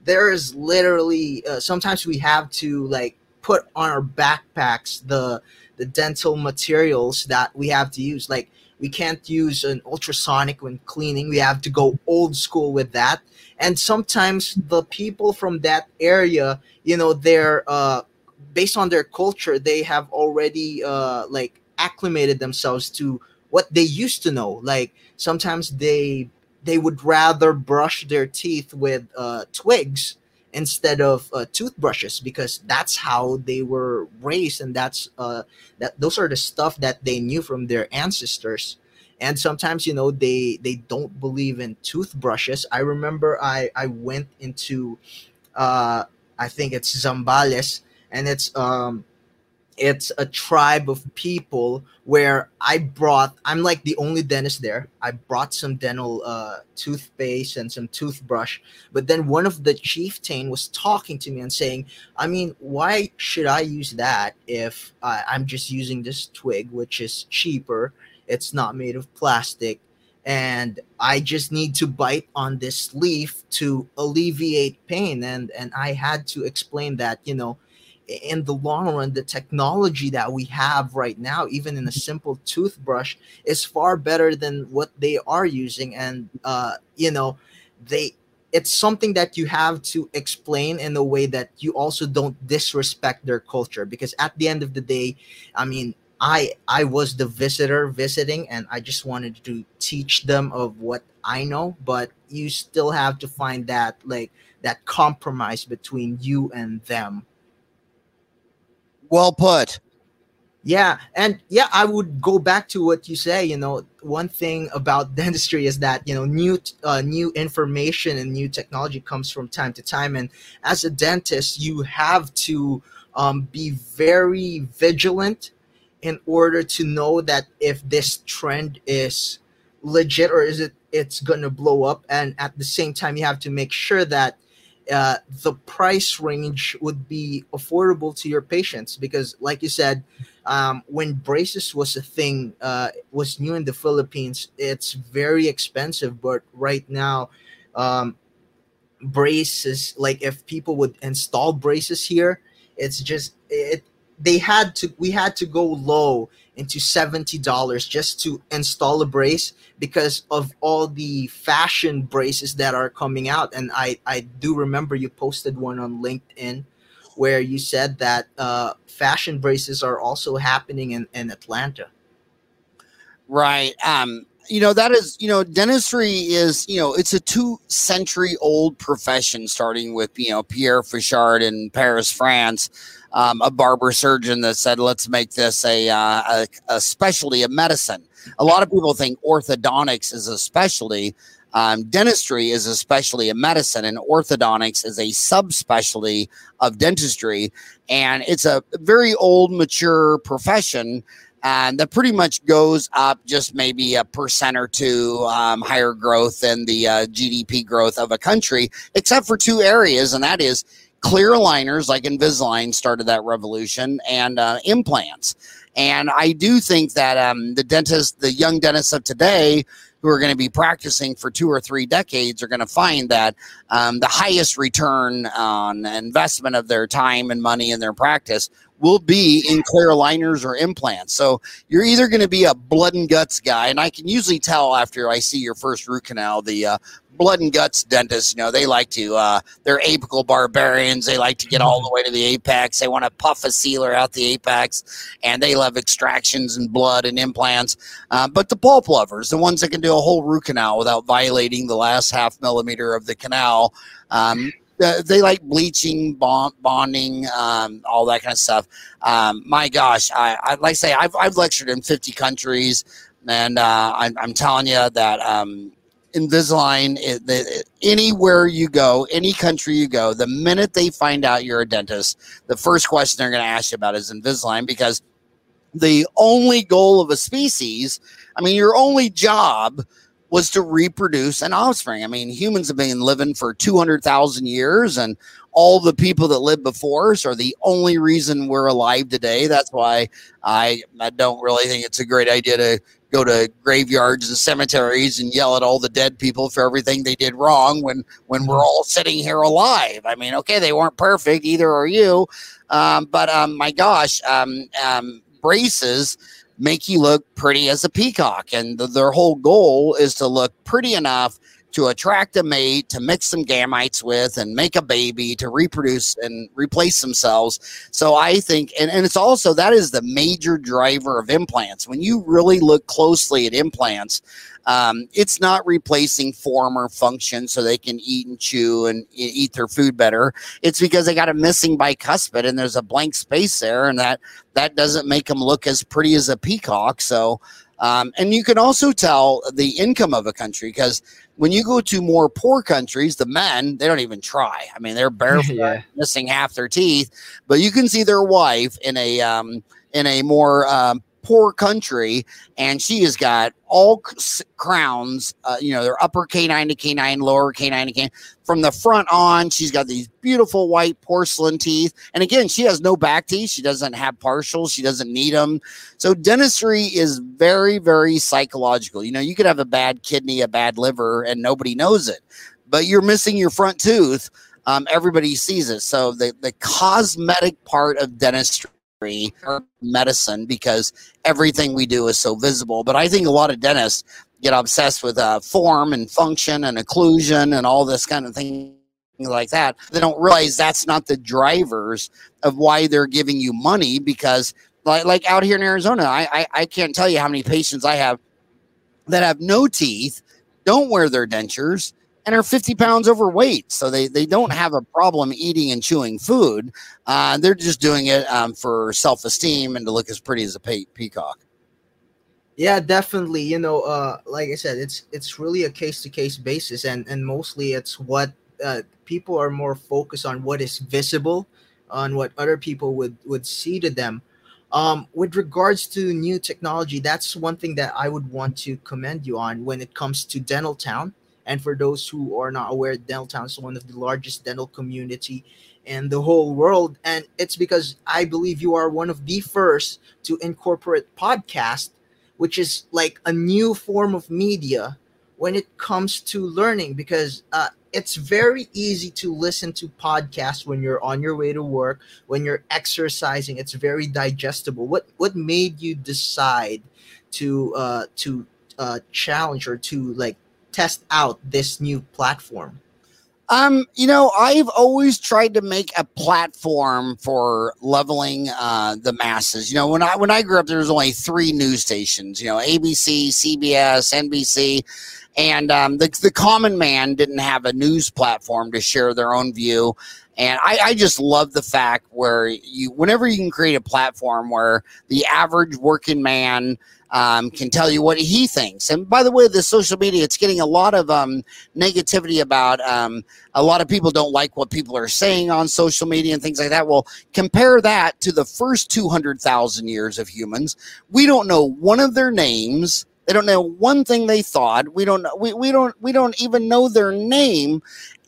there is literally uh, sometimes we have to like put on our backpacks the the dental materials that we have to use. Like we can't use an ultrasonic when cleaning. We have to go old school with that and sometimes the people from that area you know they're uh based on their culture they have already uh like acclimated themselves to what they used to know. Like sometimes they they would rather brush their teeth with uh twigs instead of uh, toothbrushes because that's how they were raised and that's uh that those are the stuff that they knew from their ancestors and sometimes you know they they don't believe in toothbrushes i remember i i went into uh i think it's zambales and it's um it's a tribe of people where I brought I'm like the only dentist there. I brought some dental uh, toothpaste and some toothbrush, but then one of the chieftain was talking to me and saying, "I mean, why should I use that if uh, I'm just using this twig, which is cheaper it's not made of plastic. And I just need to bite on this leaf to alleviate pain. And and I had to explain that, you know, in the long run, the technology that we have right now, even in a simple toothbrush, is far better than what they are using. And uh, you know, they it's something that you have to explain in a way that you also don't disrespect their culture because at the end of the day i mean I I was the visitor visiting and I just wanted to teach them of what I know, but you still have to find that like that compromise between you and them. Well put. Yeah, and yeah, I would go back to what you say. You know, one thing about dentistry is that you know new uh, new information and new technology comes from time to time, and as a dentist, you have to um, be very vigilant in order to know that if this trend is legit or is it it's going to blow up. And at the same time you have to make sure that uh, the price range would be affordable to your patients because like you said um, when braces was a thing uh, was new in the philippines it's very expensive. But right now um, braces like if people would install braces here it's just it they had to we had to go low into $70 just to install a brace because of all the fashion braces that are coming out. And i i do remember you posted one on linkedin where you said that uh, fashion braces are also happening in, in atlanta. Right. Um you know that is you know dentistry is you know it's a two century old profession starting with you know pierre fauchard in paris france um, a barber surgeon that said, let's make this a, uh, a, a, specialty of medicine. A lot of people think orthodontics is a specialty. Um, dentistry is a specialty of medicine, and orthodontics is a subspecialty of dentistry. And it's a very old, mature profession and that pretty much goes up just maybe a percent or two um, higher growth than the uh, GDP growth of a country, except for two areas, and that is clear aligners like Invisalign started that revolution and uh, implants. And I do think that um, the dentists, the young dentists of today, who are going to be practicing for two or three decades, are going to find that um, the highest return on investment of their time and money in their practice will be in clear aligners or implants. So you're either going to be a blood and guts guy, and I can usually tell after I see your first root canal the uh, blood and guts dentists, you know, they like to, uh, they're apical barbarians. They like to get all the way to the apex. They want to puff a sealer out the apex, and they love extractions and blood and implants. Uh, but the pulp lovers, the ones that can do a whole root canal without violating the last half millimeter of the canal, um, they like bleaching, bond, bonding, um, all that kind of stuff. Um, my gosh, I, I like I say I've, I've lectured in 50 countries. And uh, I'm, I'm telling you that um, Invisalign, it, the, anywhere you go, any country you go, the minute they find out you're a dentist, the first question they're going to ask you about is Invisalign because the only goal of a species, I mean, your only job was to reproduce an offspring. I mean, humans have been living for 200,000 years, and all the people that lived before us are the only reason we're alive today. That's why I, I don't really think it's a great idea to go to graveyards and cemeteries and yell at all the dead people for everything they did wrong when when we're all sitting here alive. I mean, okay, they weren't perfect, either are you. Um, but um, my gosh, um, um braces make you look pretty as a peacock. And the, their whole goal is to look pretty enough to attract a mate, to mix some gametes with, and make a baby, to reproduce and replace themselves. So I think, and, and it's also that is the major driver of implants. When you really look closely at implants, um, it's not replacing form or function so they can eat and chew and eat their food better. It's because they got a missing bicuspid and there's a blank space there, and that that doesn't make them look as pretty as a peacock. So, um, and you can also tell the income of a country because when you go to more poor countries, the men they don't even try. I mean, they're barefoot, yeah. missing half their teeth, but you can see their wife in a um, in a more um, poor country, and she has got all crowns. Uh, you know, their upper canine to canine, lower canine to canine. From the front on, she's got these beautiful white porcelain teeth. And again, she has no back teeth. She doesn't have partials. She doesn't need them. So dentistry is very, very psychological. You know, you could have a bad kidney, a bad liver, and nobody knows it, but you're missing your front tooth. Um, everybody sees it. So the, the cosmetic part of dentistry medicine because everything we do is so visible. But I think a lot of dentists get obsessed with uh, form and function and occlusion and all this kind of thing like that. They don't realize that's not the drivers of why they're giving you money because like, like out here in Arizona, I, I, I can't tell you how many patients I have that have no teeth, don't wear their dentures, and are 50 pounds overweight. So they, they don't have a problem eating and chewing food. Uh, they're just doing it um, for self esteem and to look as pretty as a pe- peacock. Yeah, definitely. You know, uh, like I said, it's it's really a case to case basis, and and mostly it's what uh, people are more focused on what is visible, on what other people would would see to them. Um, with regards to new technology, that's one thing that I would want to commend you on when it comes to Dental Town. And for those who are not aware, Dentaltown is one of the largest dental community in the whole world. And it's because I believe you are one of the first to incorporate podcast, which is like a new form of media when it comes to learning because uh, it's very easy to listen to podcasts when you're on your way to work when you're exercising it's very digestible what what made you decide to uh to uh challenge or to like test out this new platform? Um, you know, I've always tried to make a platform for leveling uh, the masses. You know, when I when I grew up, there was only three news stations. You know, ABC, CBS, NBC, and um, the the common man didn't have a news platform to share their own view. And I, I just love the fact where you, whenever you can create a platform where the average working man um, can tell you what he thinks. And by the way, the social media, it's getting a lot of um, negativity about um, a lot of people don't like what people are saying on social media and things like that. Well, compare that to the first 200,000 years of humans. We don't know one of their names. They don't know one thing they thought. We don't know. We, we don't. We don't even know their name.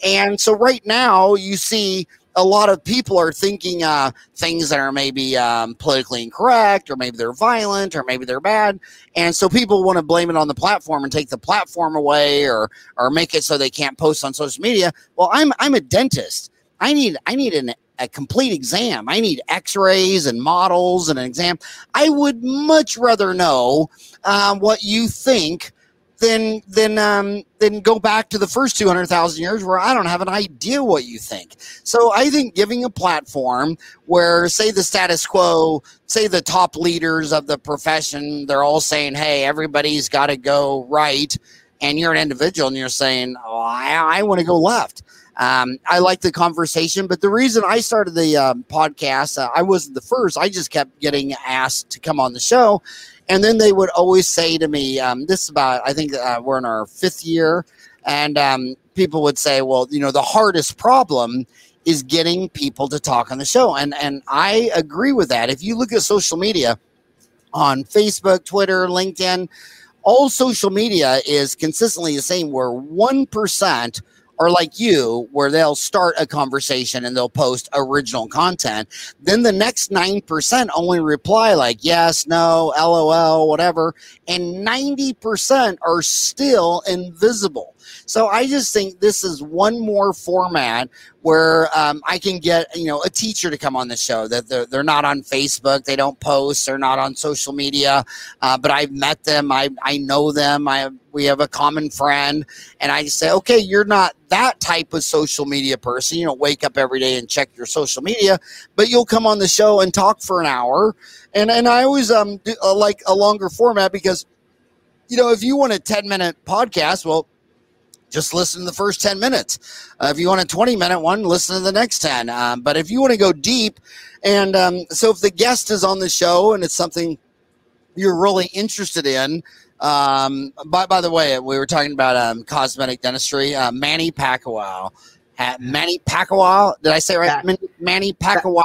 And so right now, you see a lot of people are thinking uh, things that are maybe um, politically incorrect, or maybe they're violent, or maybe they're bad, and so people want to blame it on the platform and take the platform away, or or make it so they can't post on social media. Well, I'm I'm a dentist. I need I need an, a complete exam. I need X-rays and models and an exam. I would much rather know um, what you think then then um, then go back to the first 200,000 years where I don't have an idea what you think. So I think giving a platform where say the status quo, say the top leaders of the profession, they're all saying, "Hey, everybody's got to go right." And you're an individual and you're saying, "Oh, I, I want to go left." Um, I like the conversation, but the reason I started the um, podcast, uh, I wasn't the first. I just kept getting asked to come on the show, And then they would always say to me, um, "This is about I think uh, we're in our fifth year," and um, people would say, "Well, you know, the hardest problem." is getting people to talk on the show. And and I agree with that. If you look at social media on Facebook, Twitter, LinkedIn, all social media is consistently the same where 1% are like you, where they'll start a conversation and they'll post original content. Then the next 9% only reply like yes, no, LOL, whatever. And 90% are still invisible. So I just think this is one more format where um, I can get you know a teacher to come on the show that they're, they're not on Facebook, they don't post, they're not on social media, uh, but I've met them, I I know them, I we have a common friend, and I say, okay, you're not that type of social media person. You don't wake up every day and check your social media, but you'll come on the show and talk for an hour, and and I always um do, uh, like a longer format because. You know, if you want a 10 minute podcast, well, just listen to the first 10 minutes. Uh, if you want a 20 minute one, listen to the next 10. Um, but if you want to go deep, and um, so if the guest is on the show and it's something you're really interested in, um, by, by the way, we were talking about um, cosmetic dentistry. Uh, Manny Pacquiao. Manny Pacquiao. Did I say right? Manny, Manny Pacquiao.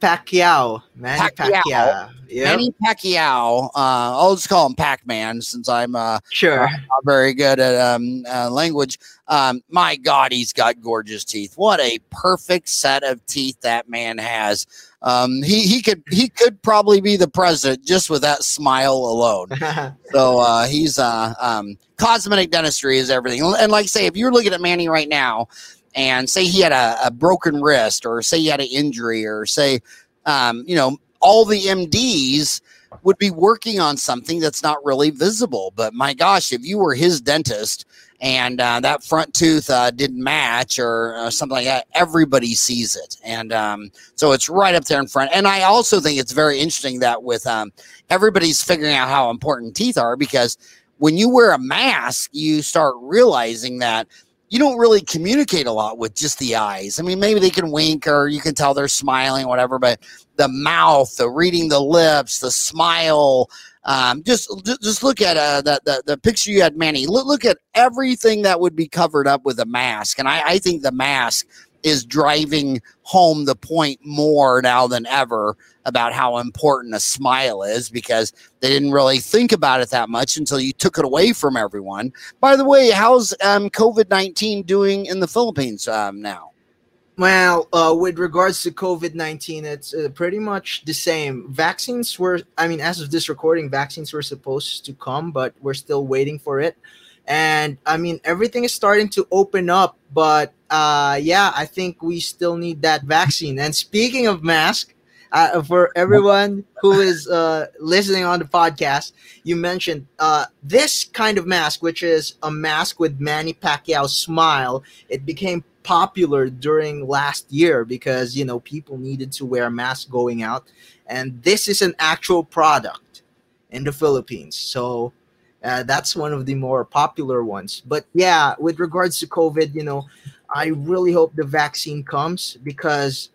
Pacquiao. Manny Pacquiao. Pacquiao. Yep. Manny Pacquiao. Uh, I'll just call him Pac Man since I'm uh, sure uh, not very good at um, uh, language. Um, my God, he's got gorgeous teeth. What a perfect set of teeth that man has. Um, he he could he could probably be the president just with that smile alone. so uh, he's uh, um, cosmetic dentistry is everything. And like I say, if you're looking at Manny right now, and say he had a, a broken wrist, or say he had an injury, or say um, you know all the MDs would be working on something that's not really visible. But my gosh, if you were his dentist and uh, that front tooth uh, didn't match or uh, something like that, everybody sees it. And um, so it's right up there in front. And I also think it's very interesting that with um, everybody's figuring out how important teeth are because when you wear a mask, you start realizing that you don't really communicate a lot with just the eyes. I mean, maybe they can wink or you can tell they're smiling, whatever, but the mouth, the reading the lips, the smile, um, just just look at uh, the, the, the picture you had, Manny. Look, look at everything that would be covered up with a mask. And I, I think the mask is driving home the point more now than ever about how important a smile is because they didn't really think about it that much until you took it away from everyone. By the way, how's um, COVID 19 doing in the Philippines um, now? Well, uh, with regards to COVID 19, it's uh, pretty much the same. Vaccines were, I mean, as of this recording, vaccines were supposed to come, but we're still waiting for it. And I mean, everything is starting to open up, but uh, yeah, I think we still need that vaccine. And speaking of mask, uh, for everyone who is uh, listening on the podcast, you mentioned uh, this kind of mask, which is a mask with Manny Pacquiao's smile. It became popular during last year because you know people needed to wear a mask going out, and this is an actual product in the Philippines. So uh, that's one of the more popular ones. But yeah, with regards to COVID, you know, I really hope the vaccine comes because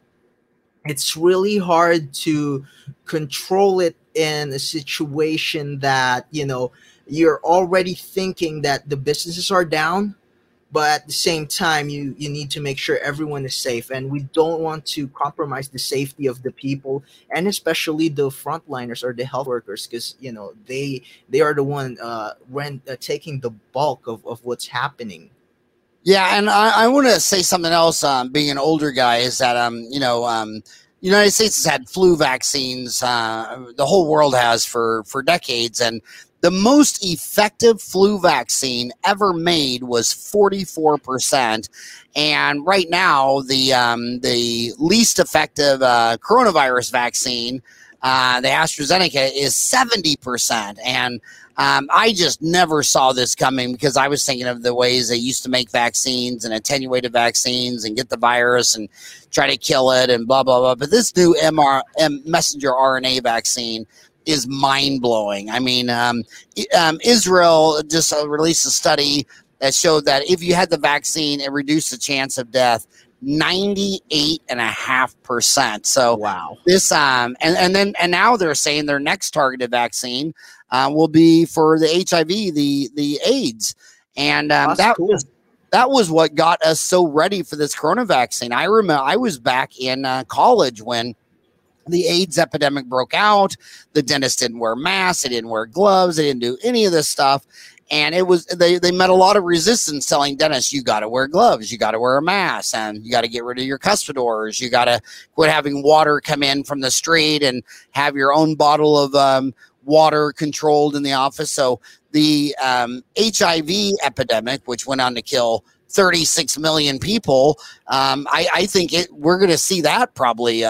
it's really hard to control it in a situation that, you know, you're already thinking that the businesses are down but at the same time you you need to make sure everyone is safe and we don't want to compromise the safety of the people and especially the frontliners or the health workers because you know they they are the one uh when uh, taking the bulk of, of what's happening yeah and i, I want to say something else um, being an older guy is that um you know um United States has had flu vaccines. Uh, the whole world has for for decades, and the most effective flu vaccine ever made was 44%. And right now, the, um, the least effective uh, coronavirus vaccine, uh, the AstraZeneca, is 70%. And um, I just never saw this coming because I was thinking of the ways they used to make vaccines and attenuated vaccines and get the virus and try to kill it and blah, blah, blah. But this new MR, messenger RNA vaccine is mind blowing. I mean, um, um, Israel just uh, released a study that showed that if you had the vaccine, it reduced the chance of death 98.5%. So wow. this um and, and then and now they're saying their next targeted vaccine uh, will be for the HIV, the the AIDS. And um, that cool. was that was what got us so ready for this corona vaccine. I remember I was back in uh, college when the AIDS epidemic broke out. The dentist didn't wear masks, they didn't wear gloves, they didn't do any of this stuff. And it was they they met a lot of resistance telling dentists you got to wear gloves, you got to wear a mask, and you got to get rid of your cuspidors, you got to quit having water come in from the street and have your own bottle of um, water controlled in the office. So the um, HIV epidemic, which went on to kill 36 million people, um, I, I think it, we're going to see that probably.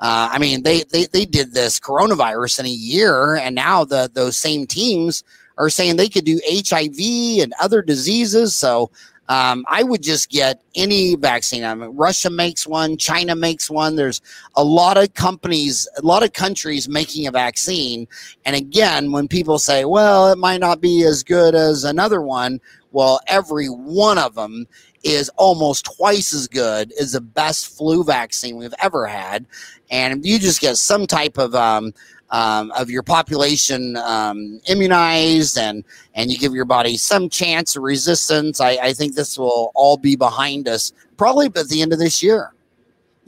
Uh, I mean, they, they they did this coronavirus in a year, and now the those same teams are saying they could do HIV and other diseases. So um, I would just get any vaccine. I mean, Russia makes one, China makes one. There's a lot of companies, a lot of countries making a vaccine. And again, when people say, well, it might not be as good as another one, well, every one of them is almost twice as good as the best flu vaccine we've ever had. And you just get some type of um, um, of your population um, immunized and and you give your body some chance of resistance, I, I think this will all be behind us probably by the end of this year.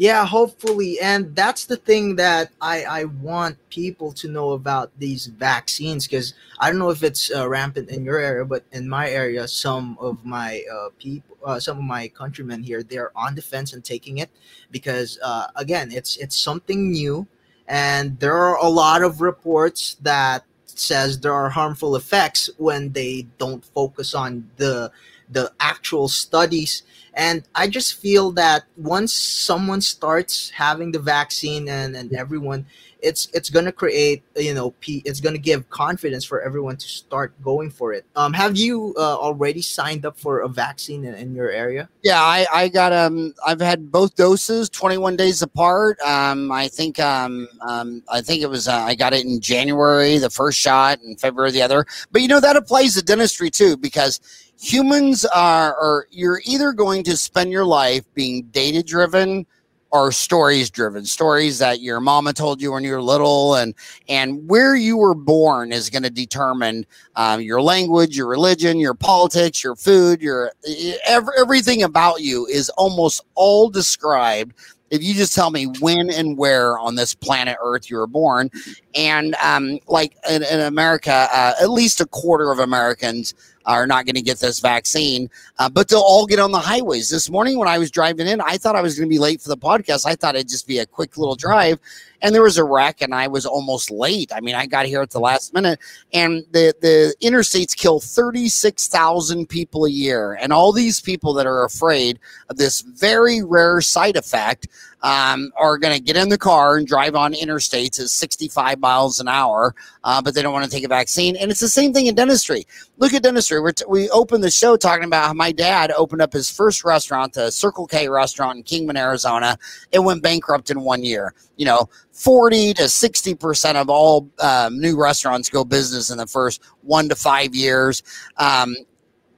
Yeah, hopefully. And that's the thing that I, I want people to know about these vaccines because I don't know if it's uh, rampant in your area, but in my area, some of my uh, people, uh, some of my countrymen here, they're on the fence and taking it because, uh, again, it's it's something new, and there are a lot of reports that says there are harmful effects when they don't focus on the the actual studies and I just feel that once someone starts having the vaccine and, and everyone, it's it's gonna create you know p it's gonna give confidence for everyone to start going for it. Um, have you uh, already signed up for a vaccine in, in your area? Yeah, I, I got um I've had both doses 21 days apart. Um I think um um I think it was uh, I got it in January the first shot and February the other. But you know that applies to dentistry too because humans are are you're either going to spend your life being data driven or stories driven stories that your mama told you when you were little and and where you were born is going to determine um, your language your religion your politics your food your every, everything about you is almost all described if you just tell me when and where on this planet earth you were born. And um, like in, in america uh, at least a quarter of americans are not going to get this vaccine, uh, but they'll all get on the highways. This morning when I was driving in, I thought I was going to be late for the podcast. I thought it'd just be a quick little drive, and there was a wreck, and I was almost late. I mean, I got here at the last minute, and the the interstates kill thirty six thousand people a year, and all these people that are afraid of this very rare side effect um, are going to get in the car and drive on interstates at 65 miles an hour, uh, but they don't want to take a vaccine. And it's the same thing in dentistry. Look at dentistry. We're t- we opened the show talking about how my dad opened up his first restaurant, the Circle K restaurant in Kingman, Arizona. It went bankrupt in one year. You know, 40 to 60% of all um, new restaurants go business in the first one to five years. Um,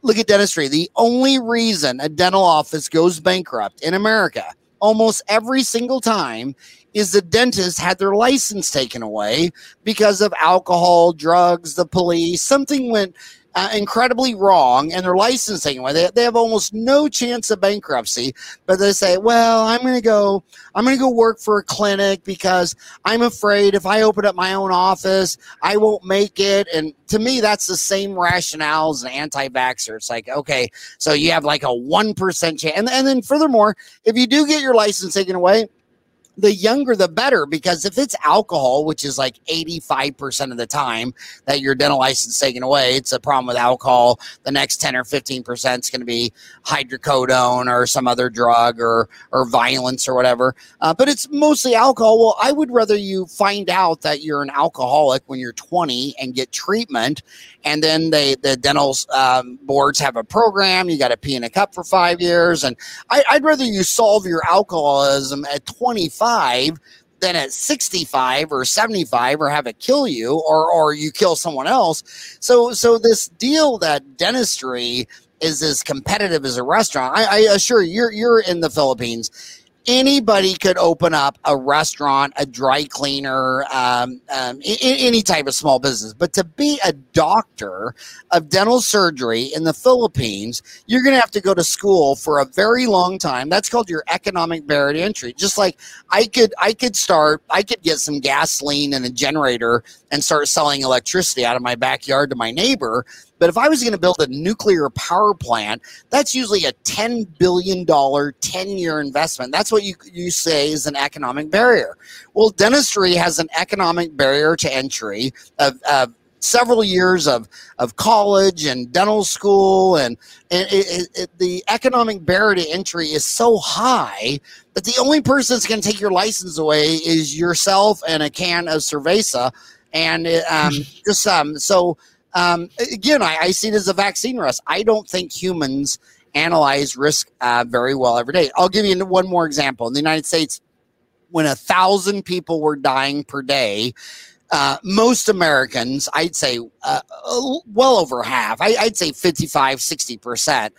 look at dentistry. The only reason a dental office goes bankrupt in America almost every single time is the dentist had their license taken away because of alcohol, drugs, the police. Something went uh, incredibly wrong and their license taken away. They, have almost no chance of bankruptcy, but they say, well, I'm going to go, I'm going to go work for a clinic because I'm afraid if I open up my own office, I won't make it. And to me, that's the same rationale as an anti-vaxxer. It's like, okay, so you have like a 1% chance. And, and then furthermore, if you do get your license taken away, the younger the better because if it's alcohol which is like 85% of the time that your dental license taken away it's a problem with alcohol. The next 10 or 15% is going to be hydrocodone or some other drug or or violence or whatever. Uh, but it's mostly alcohol. Well i would rather you find out that you're an alcoholic when you're 20 and get treatment and then they the dental um, boards have a program. You got to pee in a cup for five years. And I, i'd rather you solve your alcoholism at 25 than at 65 or 75 or have it kill you or or you kill someone else so so this deal that dentistry is as competitive as a restaurant. I, I assure you, you're you're in the Philippines anybody could open up a restaurant, a dry cleaner, um, um, I- any type of small business. But to be a doctor of dental surgery in the Philippines, you're going to have to go to school for a very long time. That's called your economic barrier to entry. Just like I could, I could start, I could get some gasoline and a generator and start selling electricity out of my backyard to my neighbor. But if I was going to build a nuclear power plant, that's usually a $10 billion 10 year investment. That's what you, you say is an economic barrier. Well, dentistry has an economic barrier to entry of, of several years of, of college and dental school and, and it, it, it, the economic barrier to entry is so high that the only person that's going to take your license away is yourself and a can of cerveza and um, just um, so um, again, I, I, see it as a vaccine risk. I don't think humans analyze risk uh, very well every day. I'll give you one more example. In the United States, when a thousand people were dying per day, uh, most Americans, I'd say uh, well over half, I, would say 55, 60%,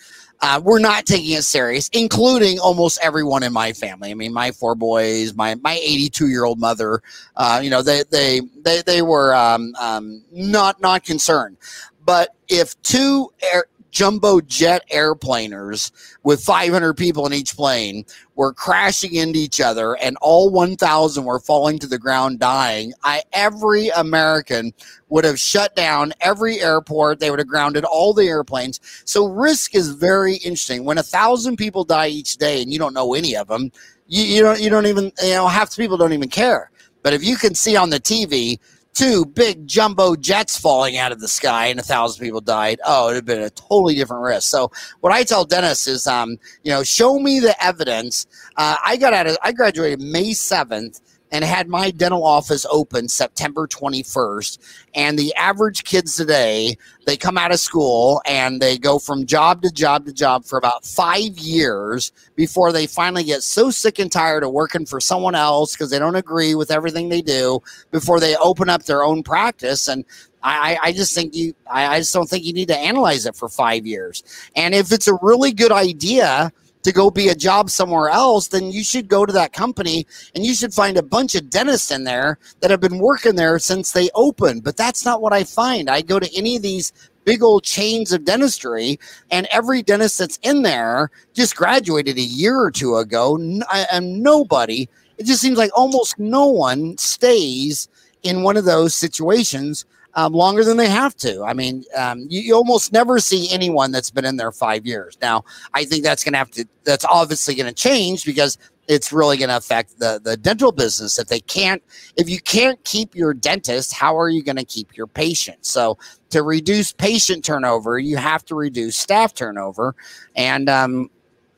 uh, we're not taking it serious, including almost everyone in my family. I mean, my four boys, my my 82 year old mother. Uh, you know, they they they they were um, um, not not concerned. But if two air, jumbo jet airplaners with 500 people in each plane were crashing into each other and all 1,000 were falling to the ground dying, I, every American would have shut down every airport. They would have grounded all the airplanes. So risk is very interesting. When a thousand people die each day and you don't know any of them, you, you don't you don't even you know half the people don't even care. But if you can see on the TV two big jumbo jets falling out of the sky and a thousand people died, oh, it'd have been a totally different risk. So what I tell dentists is, um, you know, show me the evidence. Uh, I got out of, I graduated May 7th and had my dental office open September 21st. And the average kids today, they come out of school and they go from job to job to job for about five years before they finally get so sick and tired of working for someone else because they don't agree with everything they do before they open up their own practice. And I, I, just think you, I, I just don't think you need to analyze it for five years. And if it's a really good idea, to go be a job somewhere else, then you should go to that company and you should find a bunch of dentists in there that have been working there since they opened. But that's not what I find. I go to any of these big old chains of dentistry, and every dentist that's in there just graduated a year or two ago, and nobody, it just seems like almost no one stays in one of those situations um, longer than they have to. I mean, um, you, you, almost never see anyone that's been in there five years. Now, I think that's going to have to, that's obviously going to change because it's really going to affect the, the dental business. If they can't, if you can't keep your dentist, how are you going to keep your patients? So, to reduce patient turnover, you have to reduce staff turnover. And, um,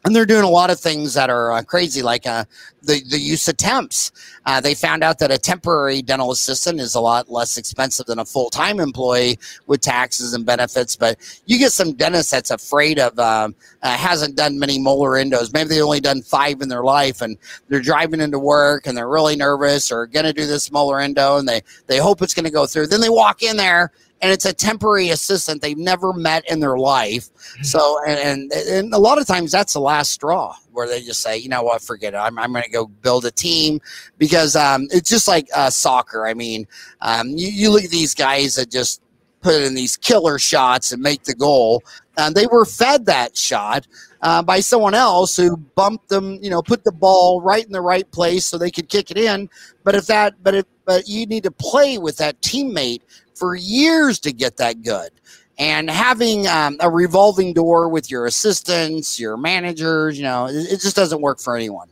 and they're doing a lot of things that are uh, crazy, like uh, the the use of temps. Uh, they found out that a temporary dental assistant is a lot less expensive than a full time employee with taxes and benefits. But you get some dentist that's afraid of um, uh, hasn't done many molar endos. Maybe they only done five in their life, and they're driving into work and they're really nervous or going to do this molar endo, and they they hope it's going to go through. Then they walk in there and it's a temporary assistant they've never met in their life. Mm-hmm. So, and, and, and a lot of times that's the last straw where they just say, you know what, forget it. I'm, I'm going to go build a team because um, it's just like uh, soccer. I mean, um, you, you look at these guys that just put in these killer shots and make the goal. And they were fed that shot uh, by someone else who bumped them, you know, put the ball right in the right place so they could kick it in. But if that, but if, but you need to play with that teammate for years to get that good. And having um, a revolving door with your assistants, your managers, you know, it, it just doesn't work for anyone.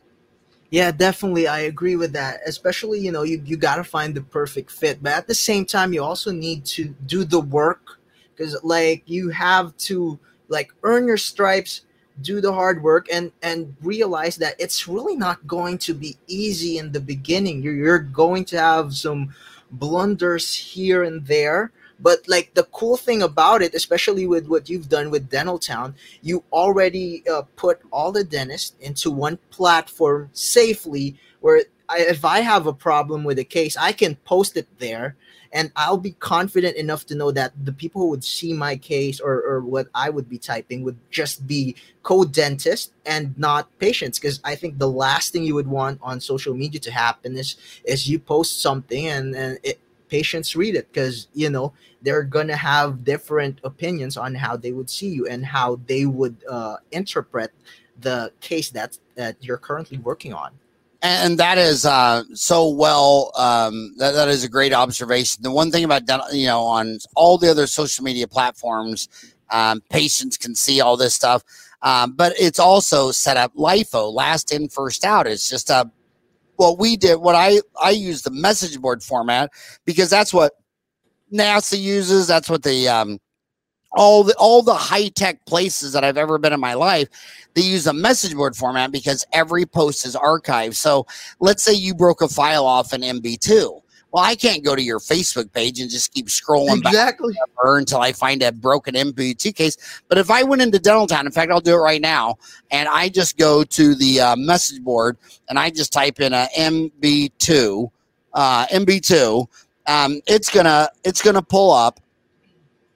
Yeah, definitely. I agree with that. Especially, you know, you, you got to find the perfect fit. But at the same time, you also need to do the work because, like, you have to, like, earn your stripes, do the hard work, and and realize that it's really not going to be easy in the beginning. You're, you're going to have some blunders here and there. But like the cool thing about it especially with what you've done with dental town you already uh, put all the dentists into one platform safely where I, if i have a problem with a case i can post it there and I'll be confident enough to know that the people who would see my case or, or what I would be typing would just be co-dentists and not patients because I think the last thing you would want on social media to happen is is you post something and, and it, patients read it because you know they're gonna have different opinions on how they would see you and how they would uh, interpret the case that that you're currently working on and that is uh, so well um, that, that is a great observation the one thing about you know on all the other social media platforms um, patients can see all this stuff um, but it's also set up LIFO, last in, first out. It's just a what we did. What I I use the message board format because that's what NASA uses. That's what the um, all the all the high tech places that I've ever been in my life, they use a message board format because every post is archived. So let's say you broke a file off in MB2. Well, I can't go to your Facebook page and just keep scrolling exactly. back until I find a broken MB2 case. But if I went into Dental Town, in fact, I'll do it right now, and I just go to the uh, message board and I just type in a MB2, uh, MB2. Um, it's gonna it's gonna pull up.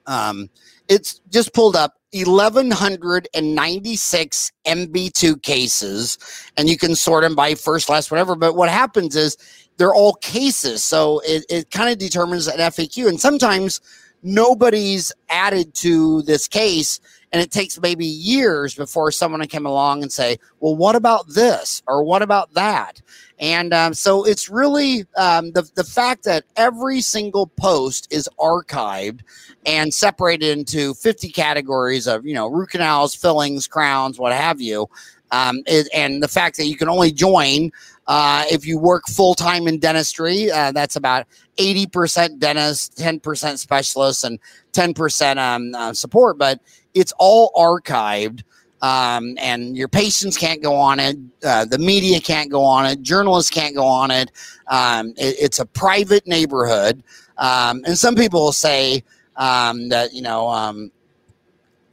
Um, it's just pulled up 1196 MB2 cases, and you can sort them by first, last, whatever. But what happens is they're all cases. So it, it kind of determines an FAQ. And sometimes nobody's added to this case and it takes maybe years before someone can come along and say well what about this? Or what about that? And um, so it's really um, the, the fact that every single post is archived and separated into 50 categories of you know root canals fillings crowns what have you um, it, and the fact that you can only join uh, if you work full time in dentistry, uh, that's about 80% dentist, 10% specialists, and 10% um, uh, support. But it's all archived. Um, and your patients can't go on it. Uh, the media can't go on it. Journalists can't go on it. Um, it it's a private neighborhood. Um, and some people will say um, that, you know, um,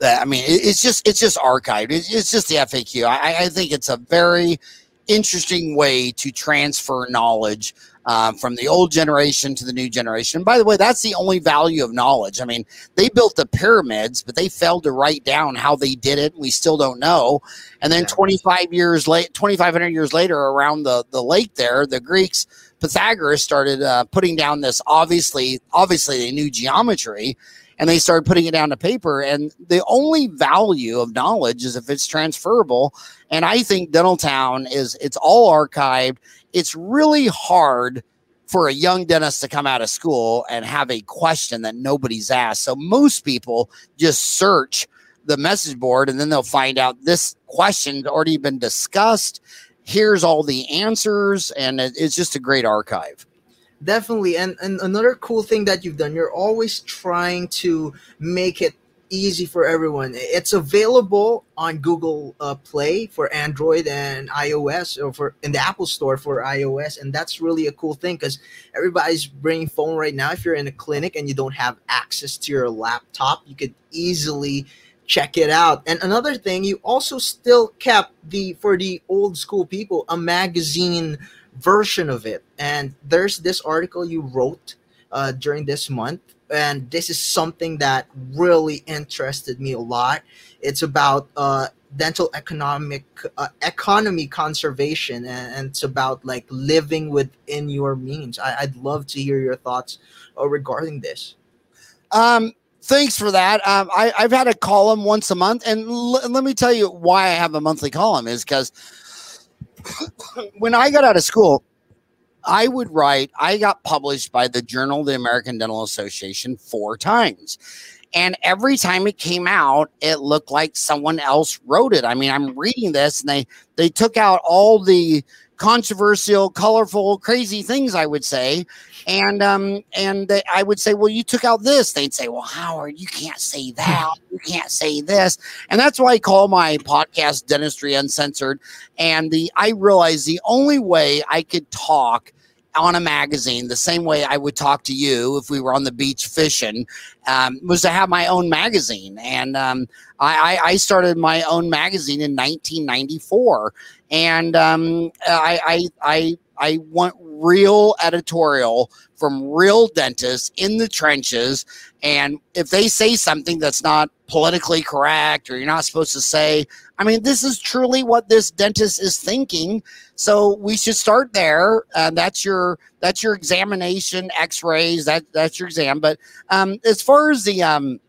I mean, it's just it's just archived. It's just the FAQ. I, I think it's a very interesting way to transfer knowledge um, from the old generation to the new generation. And by the way, that's the only value of knowledge. I mean, they built the pyramids, but they failed to write down how they did it. We still don't know. And then 25 years late, 2,500 years later, around the, the lake there, the Greeks, Pythagoras started uh, putting down this obviously, obviously they knew geometry and they started putting it down to paper. And the only value of knowledge is if it's transferable. And I think Dental Town is it's all archived. It's really hard for a young dentist to come out of school and have a question that nobody's asked. So most people just search the message board and then they'll find out this question's already been discussed. Here's all the answers, and it's just a great archive definitely and, and another cool thing that you've done you're always trying to make it easy for everyone. It's available on google uh, play for android and ios or for in the apple store for ios and that's really a cool thing because everybody's bringing phone right now. If you're in a clinic and you don't have access to your laptop you could easily check it out. And another thing you also still kept the for the old school people a magazine version of it. And there's this article you wrote uh, during this month, and this is something that really interested me a lot. It's about uh, dental economic uh, economy conservation, and, and, it's about like living within your means. I, would love to hear your thoughts uh, regarding this. Um, thanks for that. Um, I, have had a column once a month, and l- let me tell you why I have a monthly column is because when I got out of school, I would write, I got published by the Journal of the American Dental Association four times. And every time it came out, it looked like someone else wrote it. I mean, I'm reading this and they they took out all the controversial, colorful, crazy things I would say. And um and they, I would say, well, you took out this. They'd say, well, Howard, you can't say that. You can't say this. And that's why I call my podcast Dentistry Uncensored. And the I realized the only way I could talk on a magazine the same way I would talk to you if we were on the beach fishing um, was to have my own magazine. And um, I, I, started my own magazine in 1994. And um, I, I, I I want real editorial from real dentists in the trenches. And if they say something that's not politically correct or you're not supposed to say, I mean, this is truly what this dentist is thinking. So we should start there. Uh, that's your that's your examination, X-rays. That that's your exam. But um, as far as the um,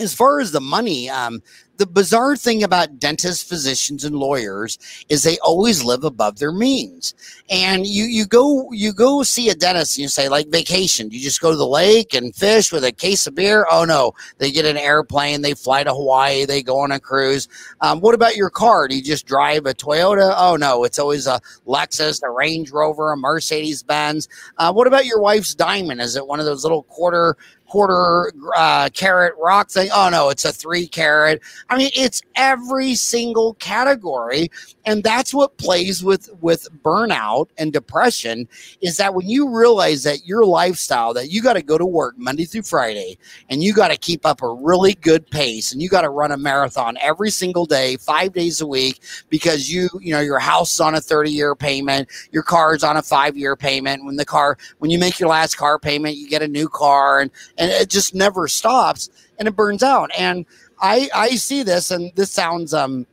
as far as the money, um, the bizarre thing about dentists, physicians, and lawyers is they always live above their means. And you you go you go see a dentist and you say like vacation. You just go to the lake and fish with a case of beer. Oh no, they get an airplane, they fly to Hawaii, they go on a cruise. Um, what about your car? Do you just drive a Toyota? Oh no, it's always a Lexus, a Range Rover, a Mercedes Benz. Uh, what about your wife's diamond? Is it one of those little quarter quarter uh, carat rock thing. Oh no, it's a three carat. I mean, it's every single category, and that's what plays with with burnout and depression. Is that when you realize that your lifestyle that you got to go to work Monday through Friday, and you got to keep up a really good pace, and you got to run a marathon every single day, five days a week, because you you know your house is on a thirty year payment, your car is on a five year payment. When the car when you make your last car payment, you get a new car, and and it just never stops and it burns out. And I I see this, and this sounds um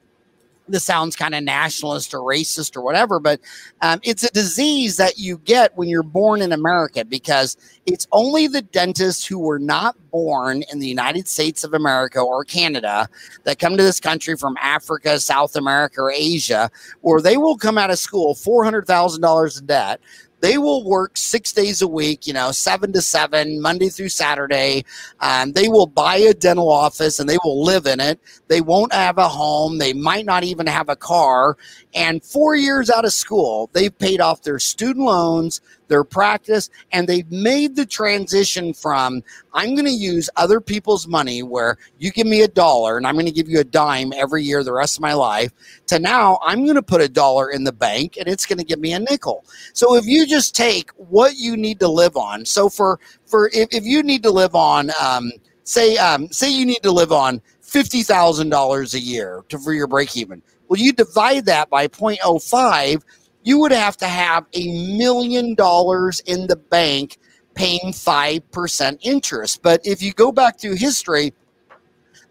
this sounds kind of nationalist or racist or whatever, but um, it's a disease that you get when you're born in America because it's only the dentists who were not born in the United States of America or Canada that come to this country from Africa, South America, or Asia, where they will come out of school $400,000 in debt they will work six days a week, you know, seven to seven, Monday through Saturday. Um, they will buy a dental office and they will live in it. They won't have a home. They might not even have a car. And four years out of school, they've paid off their student loans, their practice, and they've made the transition from I'm going to use other people's money where you give me a dollar and I'm going to give you a dime every year the rest of my life to now I'm going to put a dollar in the bank and it's going to give me a nickel. So if you just take what you need to live on, so for for if, if you need to live on, um, say um, say you need to live on fifty thousand dollars a year to for your break even. Well, you divide that by 0.05 you would have to have a million dollars in the bank paying 5% interest. But if you go back through history,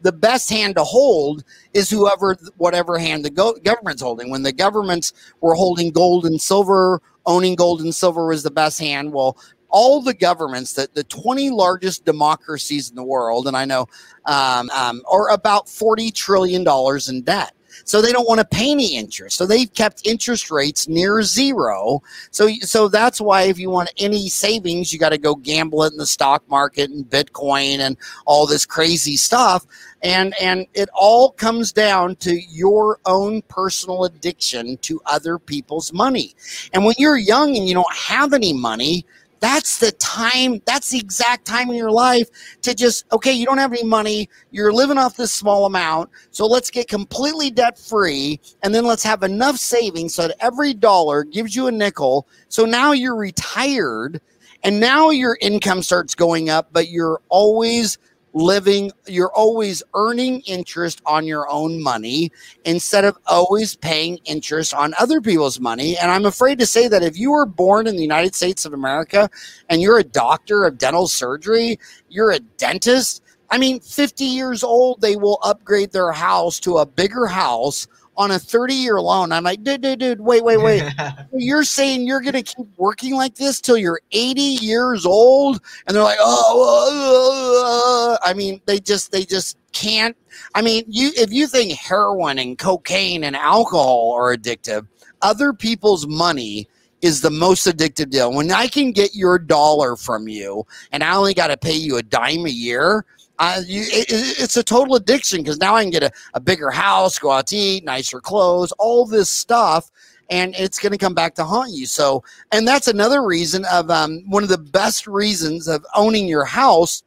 the best hand to hold is whoever, whatever hand the go- government's holding. When the governments were holding gold and silver, owning gold and silver was the best hand. Well, all the governments that the 20 largest democracies in the world, and I know, um, um, are about 40 trillion dollars in debt. So they don't want to pay any interest. So they've kept interest rates near zero. So so that's why if you want any savings, you got to go gamble it in the stock market and Bitcoin and all this crazy stuff. And and it all comes down to your own personal addiction to other people's money. And when you're young and you don't have any money, that's the time that's the exact time in your life to just okay you don't have any money you're living off this small amount so let's get completely debt free and then let's have enough savings so that every dollar gives you a nickel. So now you're retired and now your income starts going up but you're always living, you're always earning interest on your own money instead of always paying interest on other people's money. And I'm afraid to say that if you were born in the United States of America and you're a doctor of dental surgery, you're a dentist. I mean, 50 years old, they will upgrade their house to a bigger house on a 30 year loan. I'm like, dude, dude, dude, wait, wait, wait. you're saying you're going to keep working like this till you're 80 years old? And they're like, oh, uh, uh, I mean, they just, they just can't. I mean, you, if you think heroin and cocaine and alcohol are addictive, other people's money is the most addictive deal. When I can get your dollar from you and I only got to pay you a dime a year, uh, you, it, it's a total addiction because now I can get a, a bigger house, go out to eat, nicer clothes, all this stuff, and it's going to come back to haunt you. So, and that's another reason of um, one of the best reasons of owning your house.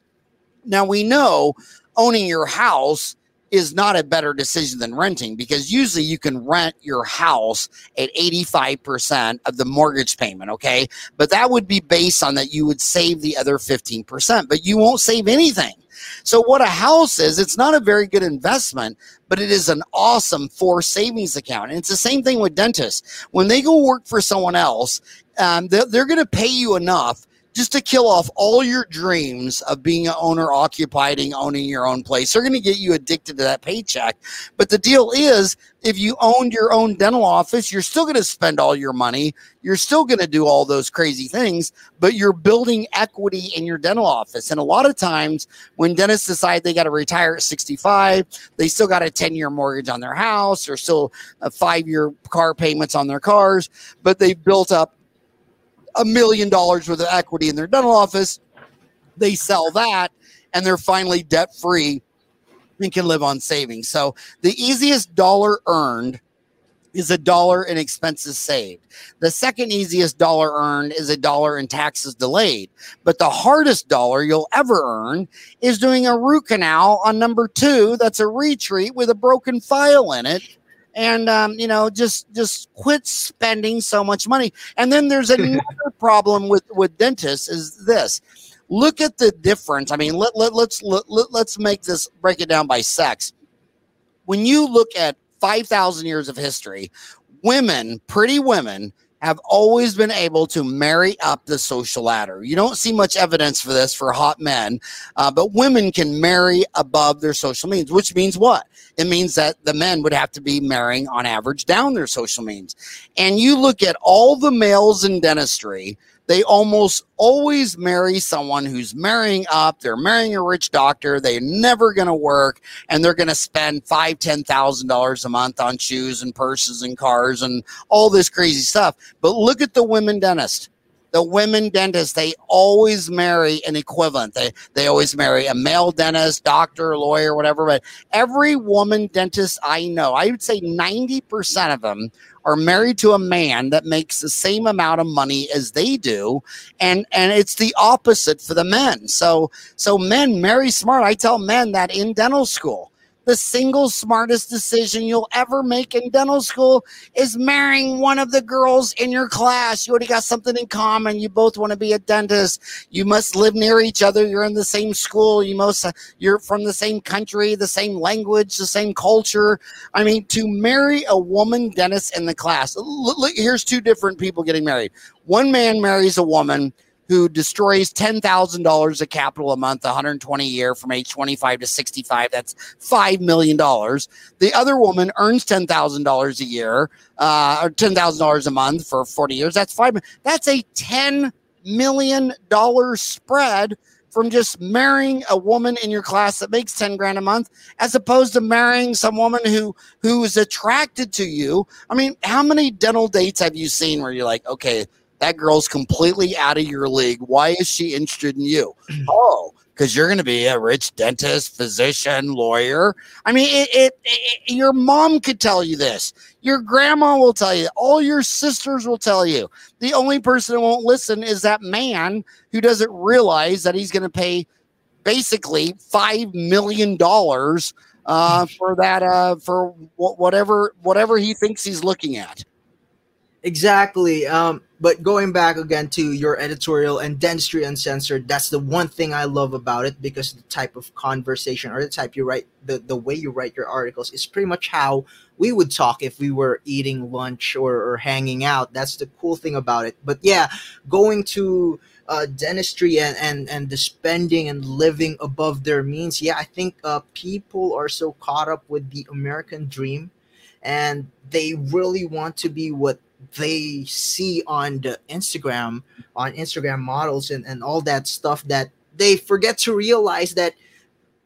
Now we know owning your house is not a better decision than renting because usually you can rent your house at 85% of the mortgage payment, okay? But that would be based on that you would save the other 15%, but you won't save anything. So, what a house is, it's not a very good investment, but it is an awesome for savings account. And it's the same thing with dentists. When they go work for someone else, um, they're, they're going to pay you enough just to kill off all your dreams of being an owner occupying owning your own place. They're going to get you addicted to that paycheck. But the deal is if you owned your own dental office you're still going to spend all your money. You're still going to do all those crazy things but you're building equity in your dental office. And a lot of times when dentists decide they got to retire at 65 they still got a 10 year mortgage on their house or still a five year car payments on their cars but they've built up a million dollars worth of equity in their dental office. They sell that and they're finally debt free and can live on savings. So the easiest dollar earned is a dollar in expenses saved. The second easiest dollar earned is a dollar in taxes delayed. But the hardest dollar you'll ever earn is doing a root canal on number two that's a retreat with a broken file in it and um, you know just just quit spending so much money. And then there's another problem with with dentists is this. Look at the difference. I mean let, let, let's let, let's make this break it down by sex. When you look at 5000 years of history women pretty women have always been able to marry up the social ladder. You don't see much evidence for this for hot men, uh, but women can marry above their social means, which means what? It means that the men would have to be marrying on average down their social means. And you look at all the males in dentistry they almost always marry someone who's marrying up. They're marrying a rich doctor. They're never going to work, and they're going to spend five, ten thousand dollars a month on shoes and purses and cars and all this crazy stuff. But look at the women dentist the women dentists they always marry an equivalent they they always marry a male dentist doctor lawyer whatever but every woman dentist i know i would say 90% of them are married to a man that makes the same amount of money as they do and and it's the opposite for the men. So so men marry smart. I tell men that in dental school the single smartest decision you'll ever make in dental school is marrying one of the girls in your class. You already got something in common. You both want to be a dentist. You must live near each other. You're in the same school. You most you're from the same country, the same language, the same culture. I mean, to marry a woman dentist in the class. Look here's two different people getting married. One man marries a woman who destroys $10,000 of capital a month, 120 a year from age 25 to 65. That's $5 million. The other woman earns $10,000 a year uh, or $10,000 a month for 40 years. That's five. That's a $10 million spread from just marrying a woman in your class that makes 10 grand a month as opposed to marrying some woman who who is attracted to you i mean how many dental dates have you seen where you're like okay that girl's completely out of your league. Why is she interested in you? oh, because you're going to be a rich dentist, physician, lawyer. I mean, it, it, it, your mom could tell you this. Your grandma will tell you. All your sisters will tell you. The only person who won't listen is that man who doesn't realize that he's going to pay basically five million dollars uh, for that uh, for whatever whatever he thinks he's looking at. Exactly. Um, but going back again to your editorial and dentistry uncensored, that's the one thing I love about it because the type of conversation or the type you write, the, the way you write your articles is pretty much how we would talk if we were eating lunch or, or hanging out. That's the cool thing about it. But yeah, going to uh, dentistry and, and, and the spending and living above their means, yeah, I think uh, people are so caught up with the American dream and they really want to be what they see on the Instagram, on Instagram models and, and all that stuff that they forget to realize that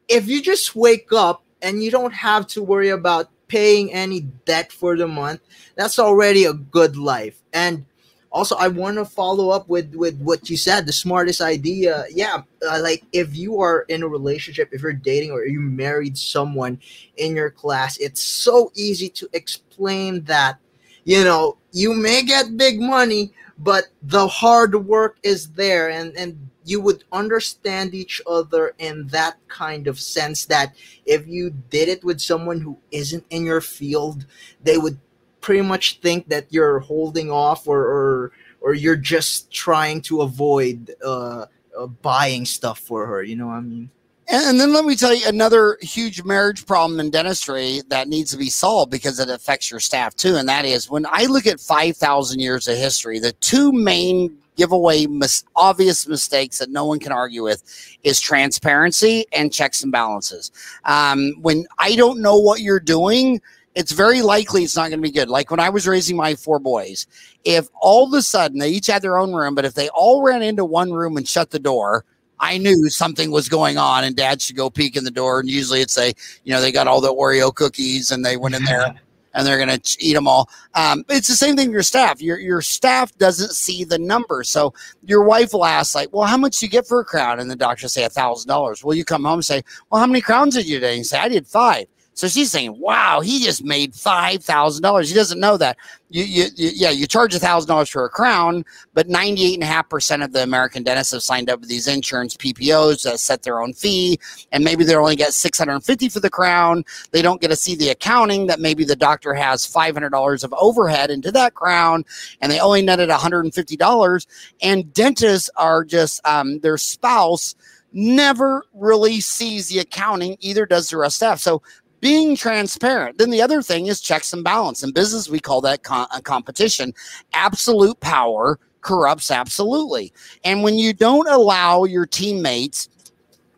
if you just wake up and you don't have to worry about paying any debt for the month, that's already a good life. And also, I want to follow up with with what you said. The smartest idea, yeah, uh, like if you are in a relationship, if you're dating or you married someone in your class, it's so easy to explain that you know, you may get big money, but the hard work is there and and you would understand each other in that kind of sense that if you did it with someone who isn't in your field, they would pretty much think that you're holding off or or, or you're just trying to avoid uh, uh, buying stuff for her. You know what I mean? And then let me tell you another huge marriage problem in dentistry that needs to be solved because it affects your staff too. And that is when I look at 5,000 years of history, the two main giveaway mis- obvious mistakes that no one can argue with is transparency and checks and balances. Um, when I don't know what you're doing, it's very likely it's not going to be good. Like when I was raising my four boys, if all of a sudden they each had their own room, but if they all ran into one room and shut the door, I knew something was going on and dad should go peek in the door. And usually it's a, you know, they got all the Oreo cookies and they went in there and they're going to eat them all. Um, it's the same thing with your staff. Your, your staff doesn't see the number. So your wife will ask like, well, how much do you get for a crown? And the doctor will say a thousand dollars. Well, you come home and say, well, how many crowns did you today? And you say, I did five. So she's saying, "Wow, he just made five thousand dollars." He doesn't know that. You, you, you yeah, you charge thousand dollars for a crown, but ninety-eight and a half percent of the American dentists have signed up with these insurance PPOs that set their own fee, and maybe they only get six hundred and fifty for the crown. They don't get to see the accounting that maybe the doctor has five hundred dollars of overhead into that crown, and they only netted one hundred and fifty dollars. And dentists are just um, their spouse never really sees the accounting either does the rest staff so being transparent. Then the other thing is checks and balance. In business, we call that con- uh, competition. Absolute power corrupts absolutely. And when you don't allow your teammates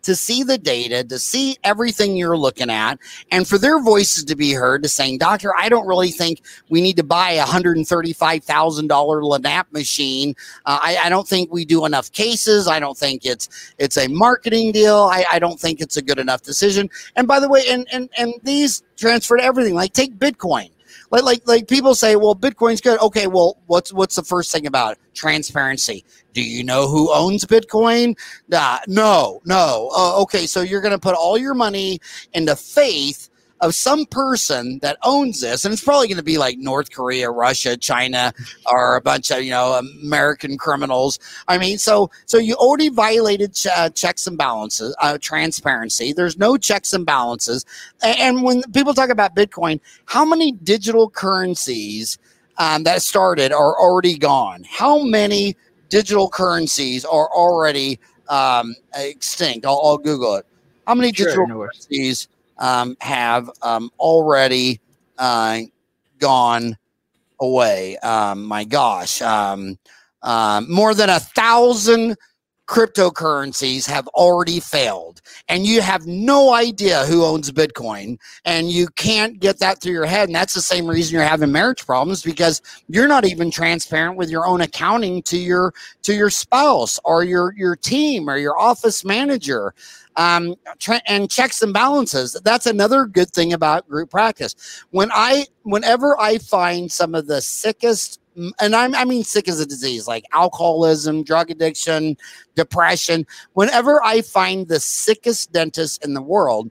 to see the data, to see everything you're looking at, and for their voices to be heard to saying, Doctor, I don't really think we need to buy a $135,000 Lanap machine. Uh, I, I, don't think we do enough cases. I don't think it's it's a marketing deal. I, I don't think it's a good enough decision. And by the way, and, and, and these transfer to everything. Like take Bitcoin like like like people say, well, Bitcoin's good. Okay, well, what's what's the first thing about it? Transparency. Do you know who owns Bitcoin? Nah, no, no. Uh, okay, so you're going to put all your money into faith of some person that owns this, and it's probably going to be like North Korea, Russia, China, or a bunch of you know American criminals. I mean, so so you already violated ch- uh, checks and balances, uh, transparency. There's no checks and balances, and, when people talk about Bitcoin, how many digital currencies um, that started are already gone? How many digital currencies are already um, extinct? I'll, I'll, Google it. How many digital currencies? Um, have um, already uh, gone away. Um, my gosh, um, uh, more than a thousand cryptocurrencies have already failed and you have no idea who owns bitcoin and you can't get that through your head and that's the same reason you're having marriage problems because you're not even transparent with your own accounting to your to your spouse or your your team or your office manager um, and checks and balances. That's another good thing about group practice. When I, whenever I find some of the sickest, and I'm, I mean sick as a disease like alcoholism, drug addiction, depression. Whenever I find the sickest dentist in the world,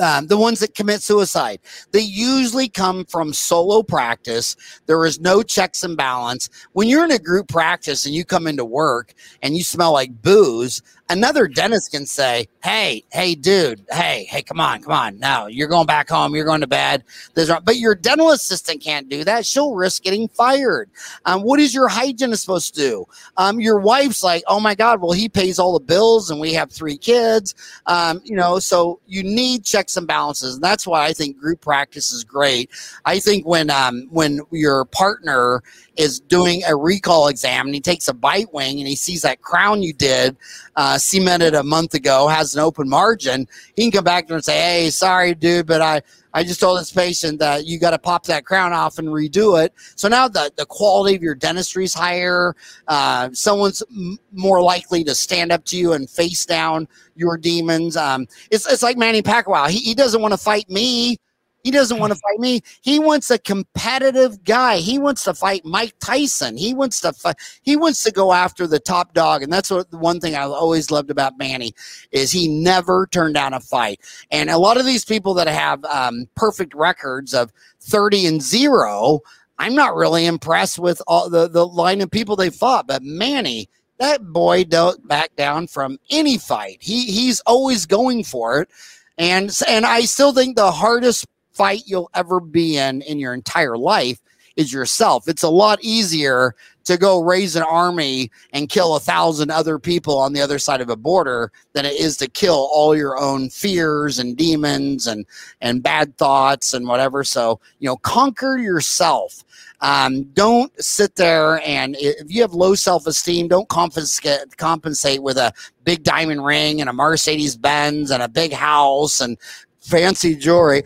um, the ones that commit suicide. They usually come from solo practice. There is no checks and balance. When you're in a group practice and you come into work and you smell like booze, another dentist can say, "Hey, hey, dude, hey, hey, come on, come on, no, you're going back home, you're going to bed." This, But your dental assistant can't do that; she'll risk getting fired. Um, what is your hygienist supposed to do? Um, your wife's like, "Oh my God, well, he pays all the bills, and we have three kids." Um, you know, so you need checks and balances, and that's why I think group practice is great. I think when um, when your partner is doing a recall exam and he takes a bite wing and he sees that crown you did uh, cemented a month ago has an open margin, he can come back to and say, "Hey, sorry, dude, but I." I just told this patient that you got to pop that crown off and redo it. So now the, the quality of your dentistry is higher. Uh, someone's m- more likely to stand up to you and face down your demons. Um, it's, it's like Manny Pacquiao. He, he doesn't want to fight me. He doesn't want to fight me. He wants a competitive guy. He wants to fight Mike Tyson. He wants to fight. He wants to go after the top dog. And that's what the one thing I've always loved about Manny is he never turned down a fight. And a lot of these people that have um, perfect records of 30 and zero, I'm not really impressed with all the, the line of people they fought. But Manny, that boy don't back down from any fight. He he's always going for it. And and I still think the hardest fight you'll ever be in in your entire life is yourself. It's a lot easier to go raise an army and kill a thousand other people on the other side of a border than it is to kill all your own fears and demons and and bad thoughts and whatever. So you know, conquer yourself. Um, don't sit there and if you have low self esteem, don't confiscate, compensate with a big diamond ring and a Mercedes Benz and a big house and fancy jewelry.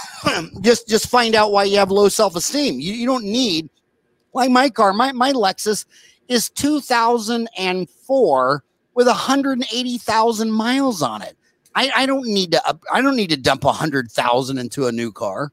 just just find out why you have low self esteem. You, you don't need like my car, my, my Lexus is 2004 with 180,000 miles on it. I, I don't need to I don't need to dump 100,000 into a new car.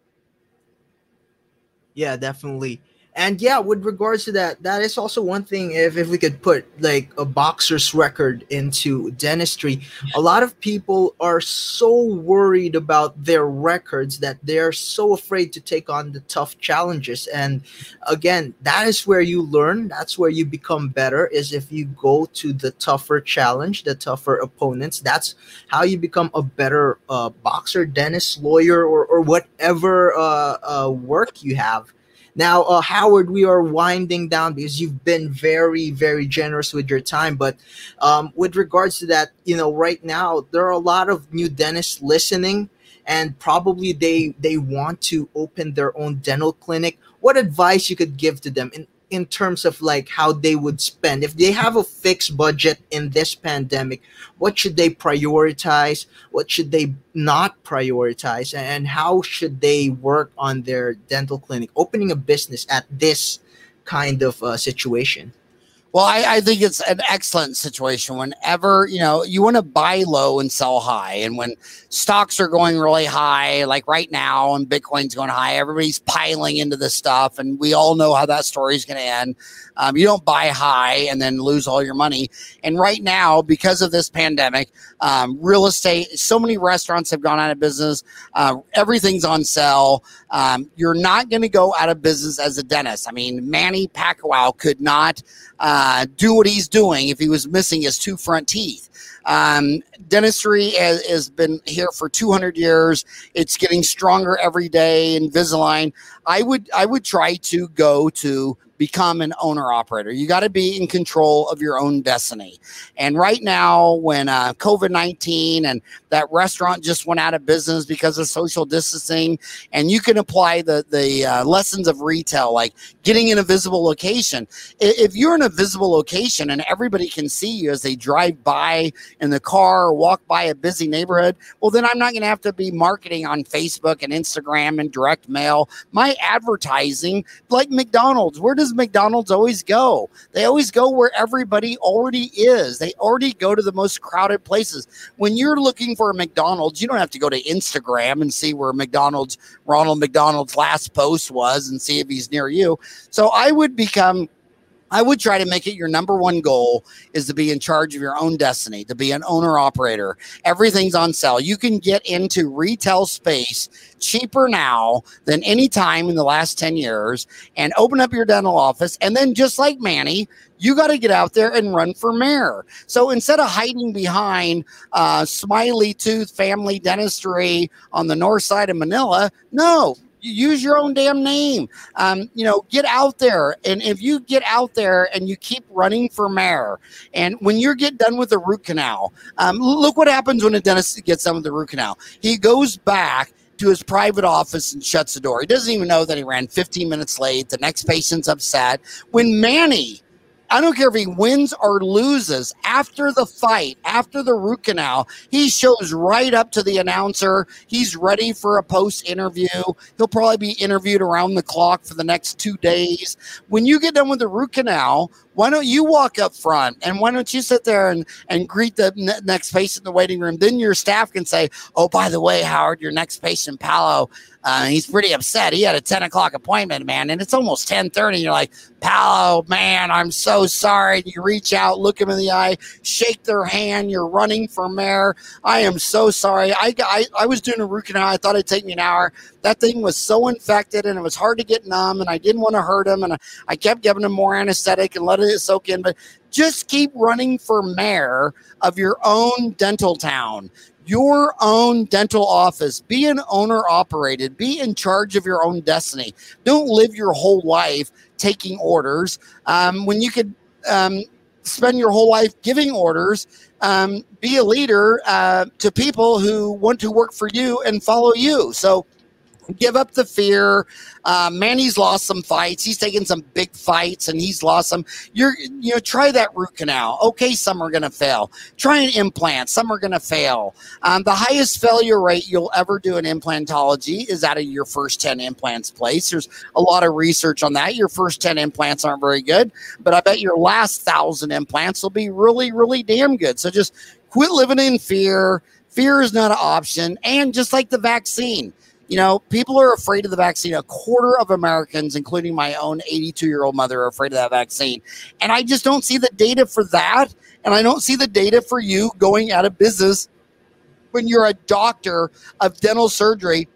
Yeah, definitely and yeah with regards to that that is also one thing if, if we could put like a boxer's record into dentistry a lot of people are so worried about their records that they're so afraid to take on the tough challenges. And again that is where you learn that's where you become better is if you go to the tougher challenge the tougher opponents. That's how you become a better uh, boxer dentist lawyer or, or whatever uh, uh, work you have now, uh, Howard, we are winding down because you've been very, very generous with your time. But um, with regards to that, you know, right now there are a lot of new dentists listening, and probably they they want to open their own dental clinic. What advice you could give to them? In terms of like how they would spend. If they have a fixed budget in this pandemic what should they prioritize? What should they not prioritize? And how should they work on their dental clinic? Opening a business at this kind of uh, situation well, I, I, think it's an excellent situation. Whenever you know you want to buy low and sell high, and when stocks are going really high, like right now, and Bitcoin's going high, everybody's piling into this stuff, and we all know how that story is going to end. Um, you don't buy high and then lose all your money. And right now, because of this pandemic, um, real estate, so many restaurants have gone out of business. Uh, everything's on sale. Um, you're not going to go out of business as a dentist. I mean, Manny Pacquiao could not uh, do what he's doing if he was missing his two front teeth. Um, dentistry has, has, been here for 200 years. It's getting stronger every day. Invisalign. I would I would try to go to become an owner operator. You got to be in control of your own destiny. And right now, when uh, COVID 19 and that restaurant just went out of business because of social distancing, and you can apply the, the uh, lessons of retail, like getting in a visible location. If you're in a visible location and everybody can see you as they drive by in the car or walk by a busy neighborhood, well, then I'm not going to have to be marketing on Facebook and Instagram and direct mail. My advertising, like McDonald's, where does does McDonald's always go? They always go where everybody already is. They already go to the most crowded places. When you're looking for a McDonald's, you don't have to go to Instagram and see where McDonald's, Ronald McDonald's last post was and see if he's near you. So I would become I would try to make it your number one goal is to be in charge of your own destiny, to be an owner operator. Everything's on sale. You can get into retail space cheaper now than any time in the last 10 years and open up your dental office. And then, just like Manny, you got to get out there and run for mayor. So instead of hiding behind uh, Smiley Tooth Family Dentistry on the north side of Manila, no, use your own damn name. Um, you know, get out there. And if you get out there and you keep running for mayor, and when you get done with the root canal, um, look what happens when a dentist gets done with the root canal. He goes back to his private office and shuts the door. He doesn't even know that he ran 15 minutes late. The next patient's upset. When Manny I don't care if he wins or loses after the fight, after the root canal, he shows right up to the announcer. He's ready for a post interview. He'll probably be interviewed around the clock for the next two days. When you get done with the root canal, why don't you walk up front and why don't you sit there and, and greet the ne- next patient in the waiting room? Then your staff can say, Oh, by the way, Howard, your next patient, Paolo, uh, he's pretty upset. He had a 10 o'clock appointment, man, and it's almost 10 30. You're like, Paolo, man, I'm so so sorry. You reach out, look him in the eye, shake their hand. You're running for mayor. I am so sorry. I, I, I was doing a root canal. I thought it'd take me an hour. That thing was so infected and it was hard to get numb, and I didn't want to hurt him. And I, I kept giving him more anesthetic and letting it soak in. But just keep running for mayor of your own dental town your own dental office. Be an owner operated. Be in charge of your own destiny. Don't live your whole life taking orders um, when you could um, spend your whole life giving orders. Um, be a leader uh, to people who want to work for you and follow you. So give up the fear. Uh, Manny's lost some fights. He's taken some big fights and he's lost some. You're, you know, try that root canal. Okay, some are going to fail. Try an implant. Some are going to fail. Um, the highest failure rate you'll ever do in implantology is out of your first 10 implants placed. There's a lot of research on that. Your first 10 implants aren't very good, but I bet your last thousand implants will be really, really damn good. So just quit living in fear. Fear is not an option. And just like the vaccine, you know, people are afraid of the vaccine. A quarter of Americans, including my own 82 year old mother, are afraid of that vaccine. And I just don't see the data for that. And I don't see the data for you going out of business when you're a doctor of dental surgery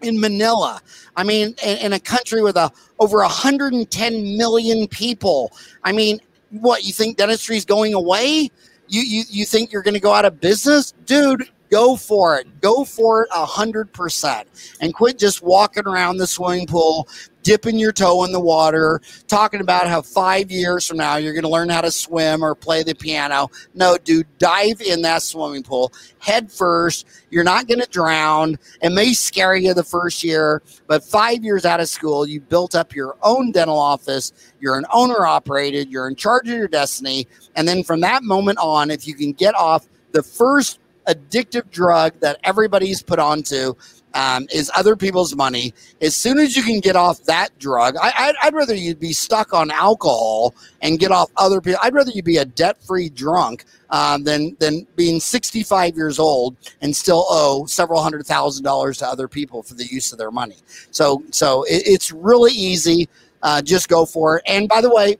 in Manila. I mean, in, a country with a over 110 million people. I mean, what you think dentistry is going away? You you you think you're going to go out of business, dude? Go for it. Go for it a hundred percent, and quit just walking around the swimming pool, dipping your toe in the water, talking about how five years from now you're going to learn how to swim or play the piano. No, dude, dive in that swimming pool head first. You're not going to drown. It may scare you the first year, but five years out of school, you built up your own dental office. You're an owner operated. You're in charge of your destiny. And then from that moment on, if you can get off the first addictive drug that everybody's put onto um, is other people's money. As soon as you can get off that drug, I, would rather you be stuck on alcohol and get off other people. I'd rather you be a debt-free drunk um, than than being 65 years old and still owe several hundred thousand dollars to other people for the use of their money. So so it, it's really easy. Uh, just go for it. And by the way,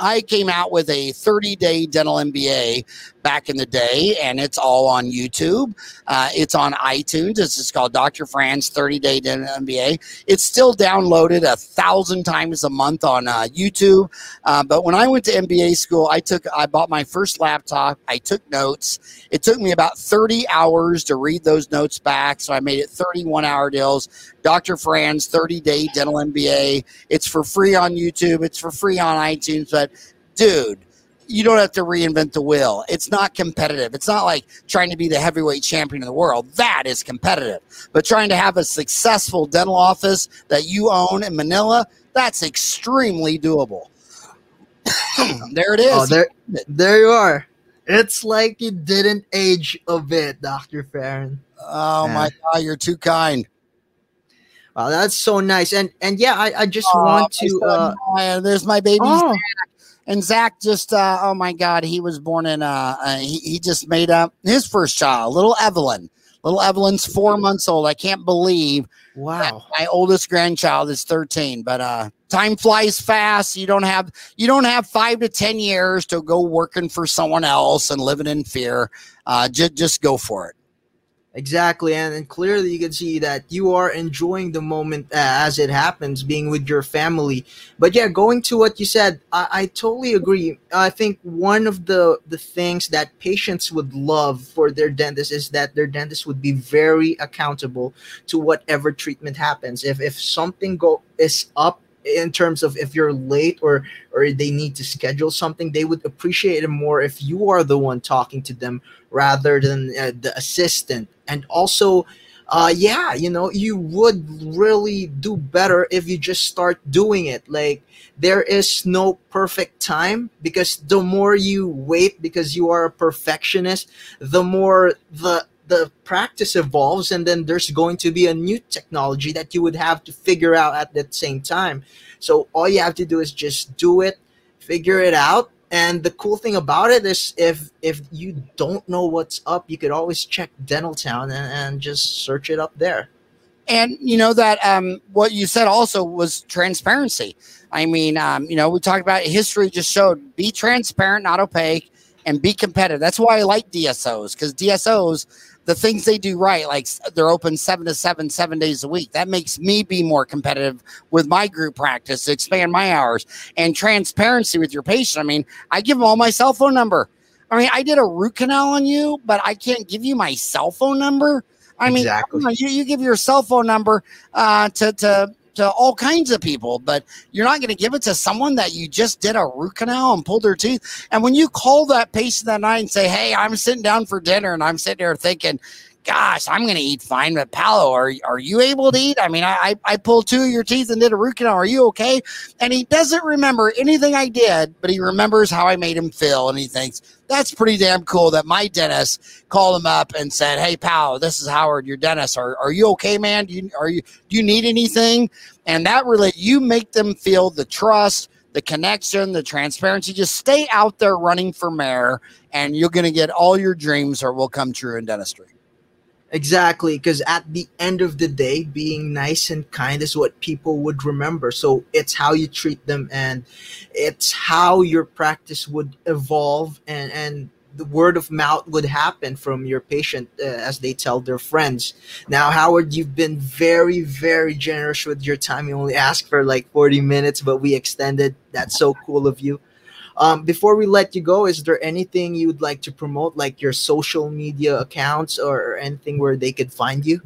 I came out with a 30 day dental MBA back in the day, and it's all on YouTube. Uh, it's on iTunes. It's just called Dr. Farran's 30 Day Dental MBA. It's still downloaded a thousand times a month on uh, YouTube. Uh, but when I went to MBA school, I took I bought my first laptop. I took notes. It took me about 30 hours to read those notes back, so I made it 31 hour deals. Dr. Farran's 30 Day Dental MBA. It's for free on YouTube. It's for free on iTunes, but dude, you don't have to reinvent the wheel. It's not competitive. It's not like trying to be the heavyweight champion of the world. That is competitive. But trying to have a successful dental office that you own in Manila, that's extremely doable. there it is. Oh, there, there you are. It's like you didn't age a bit, Dr. Farran. Oh yeah. my God, you're too kind. Wow, that's so nice. And and yeah, I, I just oh, want to. Uh, there's my baby. Oh. And Zach just, uh, oh my God, he was born in, uh, uh, he, he just made up his first child, little Evelyn. Little Evelyn's four months old. I can't believe. Wow. My oldest grandchild is 13, but, uh, time flies fast. You don't have, you don't have five to 10 years to go working for someone else and living in fear. Uh, just, just go for it. Exactly, and, and clearly you can see that you are enjoying the moment uh, as it happens, being with your family. But yeah, going to what you said, I, I totally agree. I think one of the the things that patients would love for their dentist is that their dentist would be very accountable to whatever treatment happens. If if something go is up in terms of if you're late or or they need to schedule something they would appreciate it more if you are the one talking to them rather than uh, the assistant. And also uh yeah you know you would really do better if you just start doing it. Like there is no perfect time because the more you wait because you are a perfectionist the more the the practice evolves and then there's going to be a new technology that you would have to figure out at the same time so all you have to do is just do it figure it out and the cool thing about it is if if you don't know what's up you could always check dental town and, and just search it up there and you know that um, what you said also was transparency. I mean, um, you know, we talked about history just showed be transparent, not opaque, and be competitive. That's why I like DSOs because DSOs, the things they do right, like they're open seven to seven, seven days a week. That makes me be more competitive with my group practice, expand my hours, and transparency with your patient. I mean, I give them all my cell phone number. I mean, I did a root canal on you, but I can't give you my cell phone number. I mean, exactly. you, you give your cell phone number uh, to, to to all kinds of people, but you're not going to give it to someone that you just did a root canal and pulled their teeth. And when you call that patient that night and say, Hey, I'm sitting down for dinner and I'm sitting there thinking, gosh, I'm going to eat fine. But Paolo, are, are you able to eat? I mean, I, I pulled two of your teeth and did a root canal. Are you okay? And he doesn't remember anything I did, but he remembers how I made him feel. And he thinks, that's pretty damn cool that my dentist called him up and said, Hey, Paolo, this is Howard, your dentist. Are, are you okay, man? Do you, are you, do you need anything? And that really, you make them feel the trust the connection, the transparency. Just stay out there running for mayor, and you're going to get all your dreams or will come true in dentistry. Exactly, because at the end of the day, being nice and kind is what people would remember. So it's how you treat them, and it's how your practice would evolve, and and the word of mouth would happen from your patient uh, as they tell their friends. Now, Howard, you've been very, very generous with your time. You only asked for like 40 minutes, but we extended. That's so cool of you. Um, before we let you go, is there anything you'd like to promote, like your social media accounts or anything where they could find you?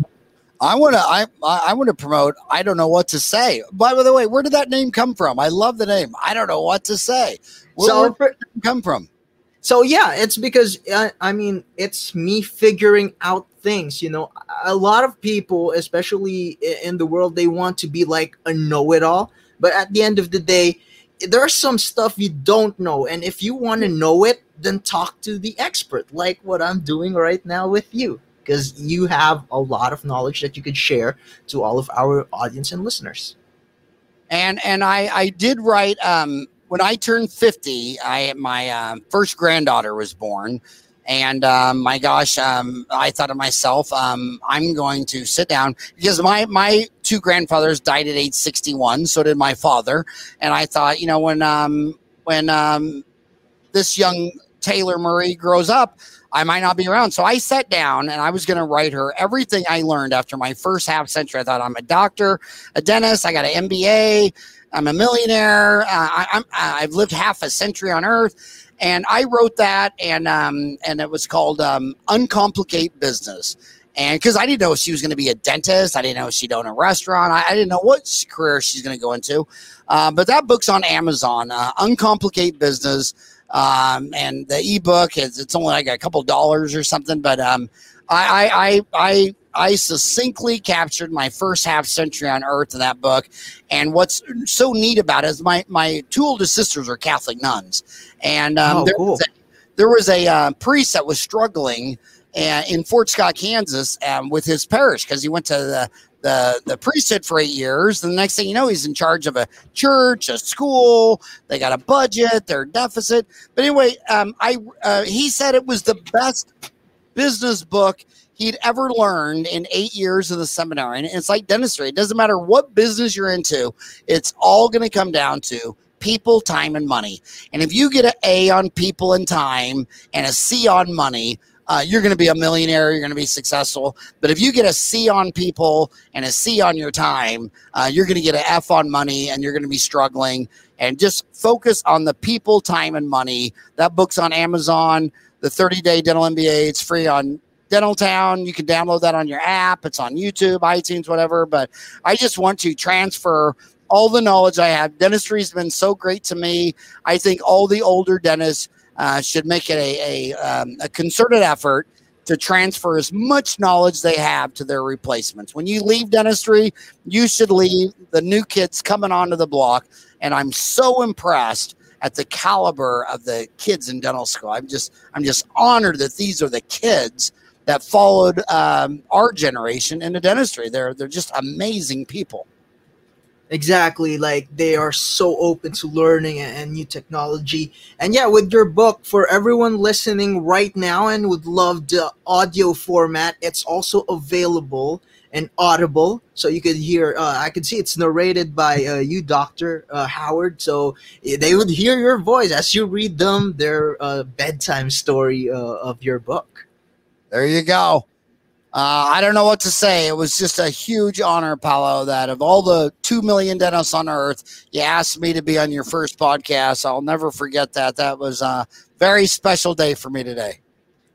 I want to. I I want to promote. I don't know what to say. By the way, where did that name come from? I love the name. I don't know what to say. Where, so, where did it come from? So yeah, it's because uh, I mean it's me figuring out things. You know, a lot of people, especially in the world, they want to be like a know-it-all. But at the end of the day, there's some stuff you don't know and if you want to know it then talk to the expert like what i'm doing right now with you because you have a lot of knowledge that you could share to all of our audience and listeners. And and i i did write um when i turned 50 i my uh, first granddaughter was born and um, my gosh, um, I thought to myself, um, I'm going to sit down because my my two grandfathers died at age 61. So did my father. And I thought, you know, when um, when um, this young Taylor Murray grows up, I might not be around. So I sat down and I was going to write her everything I learned after my first half century. I thought I'm a doctor, a dentist, I got an MBA, I'm a millionaire, uh, I, I'm, I've lived half a century on Earth and I wrote that, and um, and it was called um, "Uncomplicate Business." And because I didn't know if she was going to be a dentist, I didn't know if she'd own a restaurant, I, I didn't know what career she's going to go into. Uh, but that book's on Amazon, uh, "Uncomplicate Business," um, and the ebook is it's only like a couple dollars or something. But um, I, I, I, I succinctly captured my first half century on Earth in that book. And what's so neat about it is my my two oldest sisters are Catholic nuns, and um, oh, there, cool. was a, there was a uh, priest that was struggling uh, in Fort Scott, Kansas, um, with his parish because he went to the the the priesthood for eight years. And the next thing you know, he's in charge of a church, a school. They got a budget, they're deficit. But anyway, um, I uh, he said it was the best business book he'd ever learned in eight years of the seminary. And it's like dentistry. It doesn't matter what business you're into, it's all going to come down to people, time, and money. And if you get an A on people and time and a C on money, uh, you're going to be a millionaire. You're going to be successful. But if you get a C on people and a C on your time, uh, you're going to get an F on money and you're going to be struggling. And just focus on the people, time, and money. That book's on Amazon the 30 day dental MBA. It's free on Dental Town. You can download that on your app. It's on YouTube, iTunes, whatever. But I just want to transfer all the knowledge I have. Dentistry has been so great to me. I think all the older dentists uh, should make it a, a, um, a concerted effort to transfer as much knowledge they have to their replacements. When you leave dentistry, you should leave the new kids coming onto the block. And I'm so impressed at the caliber of the kids in dental school. I'm just I'm just honored that these are the kids that followed um, our generation into dentistry. They're they're just amazing people. Exactly, like they are so open to learning and new technology. And yeah, with your book, for everyone listening right now and would love the audio format, it's also available and Audible, so you could hear. Uh, I can see it's narrated by uh, you, Doctor uh, Howard. So eh, they would hear your voice as you read them their uh, bedtime story uh, of your book. There you go. Uh, I don't know what to say. It was just a huge honor, Paolo, that of all the 2 million dentists on earth, you asked me to be on your first podcast. I'll never forget that. That was a very special day for me today.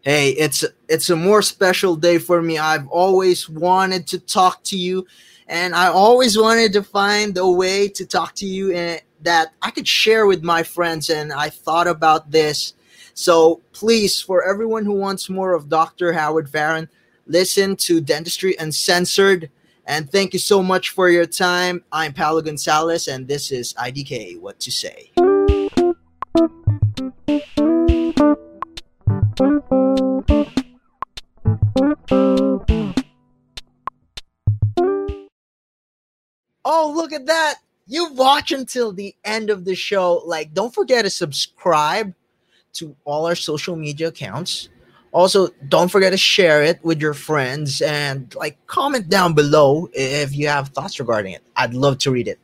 Hey, it's it's a more special day for me. I've always wanted to talk to you and I always wanted to find a way to talk to you and that I could share with my friends and I thought about this. So, please for everyone who wants more of Dr. Howard Farran, listen to Dentistry Uncensored. And thank you so much for your time. I'm Paolo Gonzalez, and this is IDK What to Say. Oh, look at that. You watch until the end of the show. Like, don't forget to subscribe to all our social media accounts. Also don't forget to share it with your friends and like comment down below if you have thoughts regarding it. I'd love to read it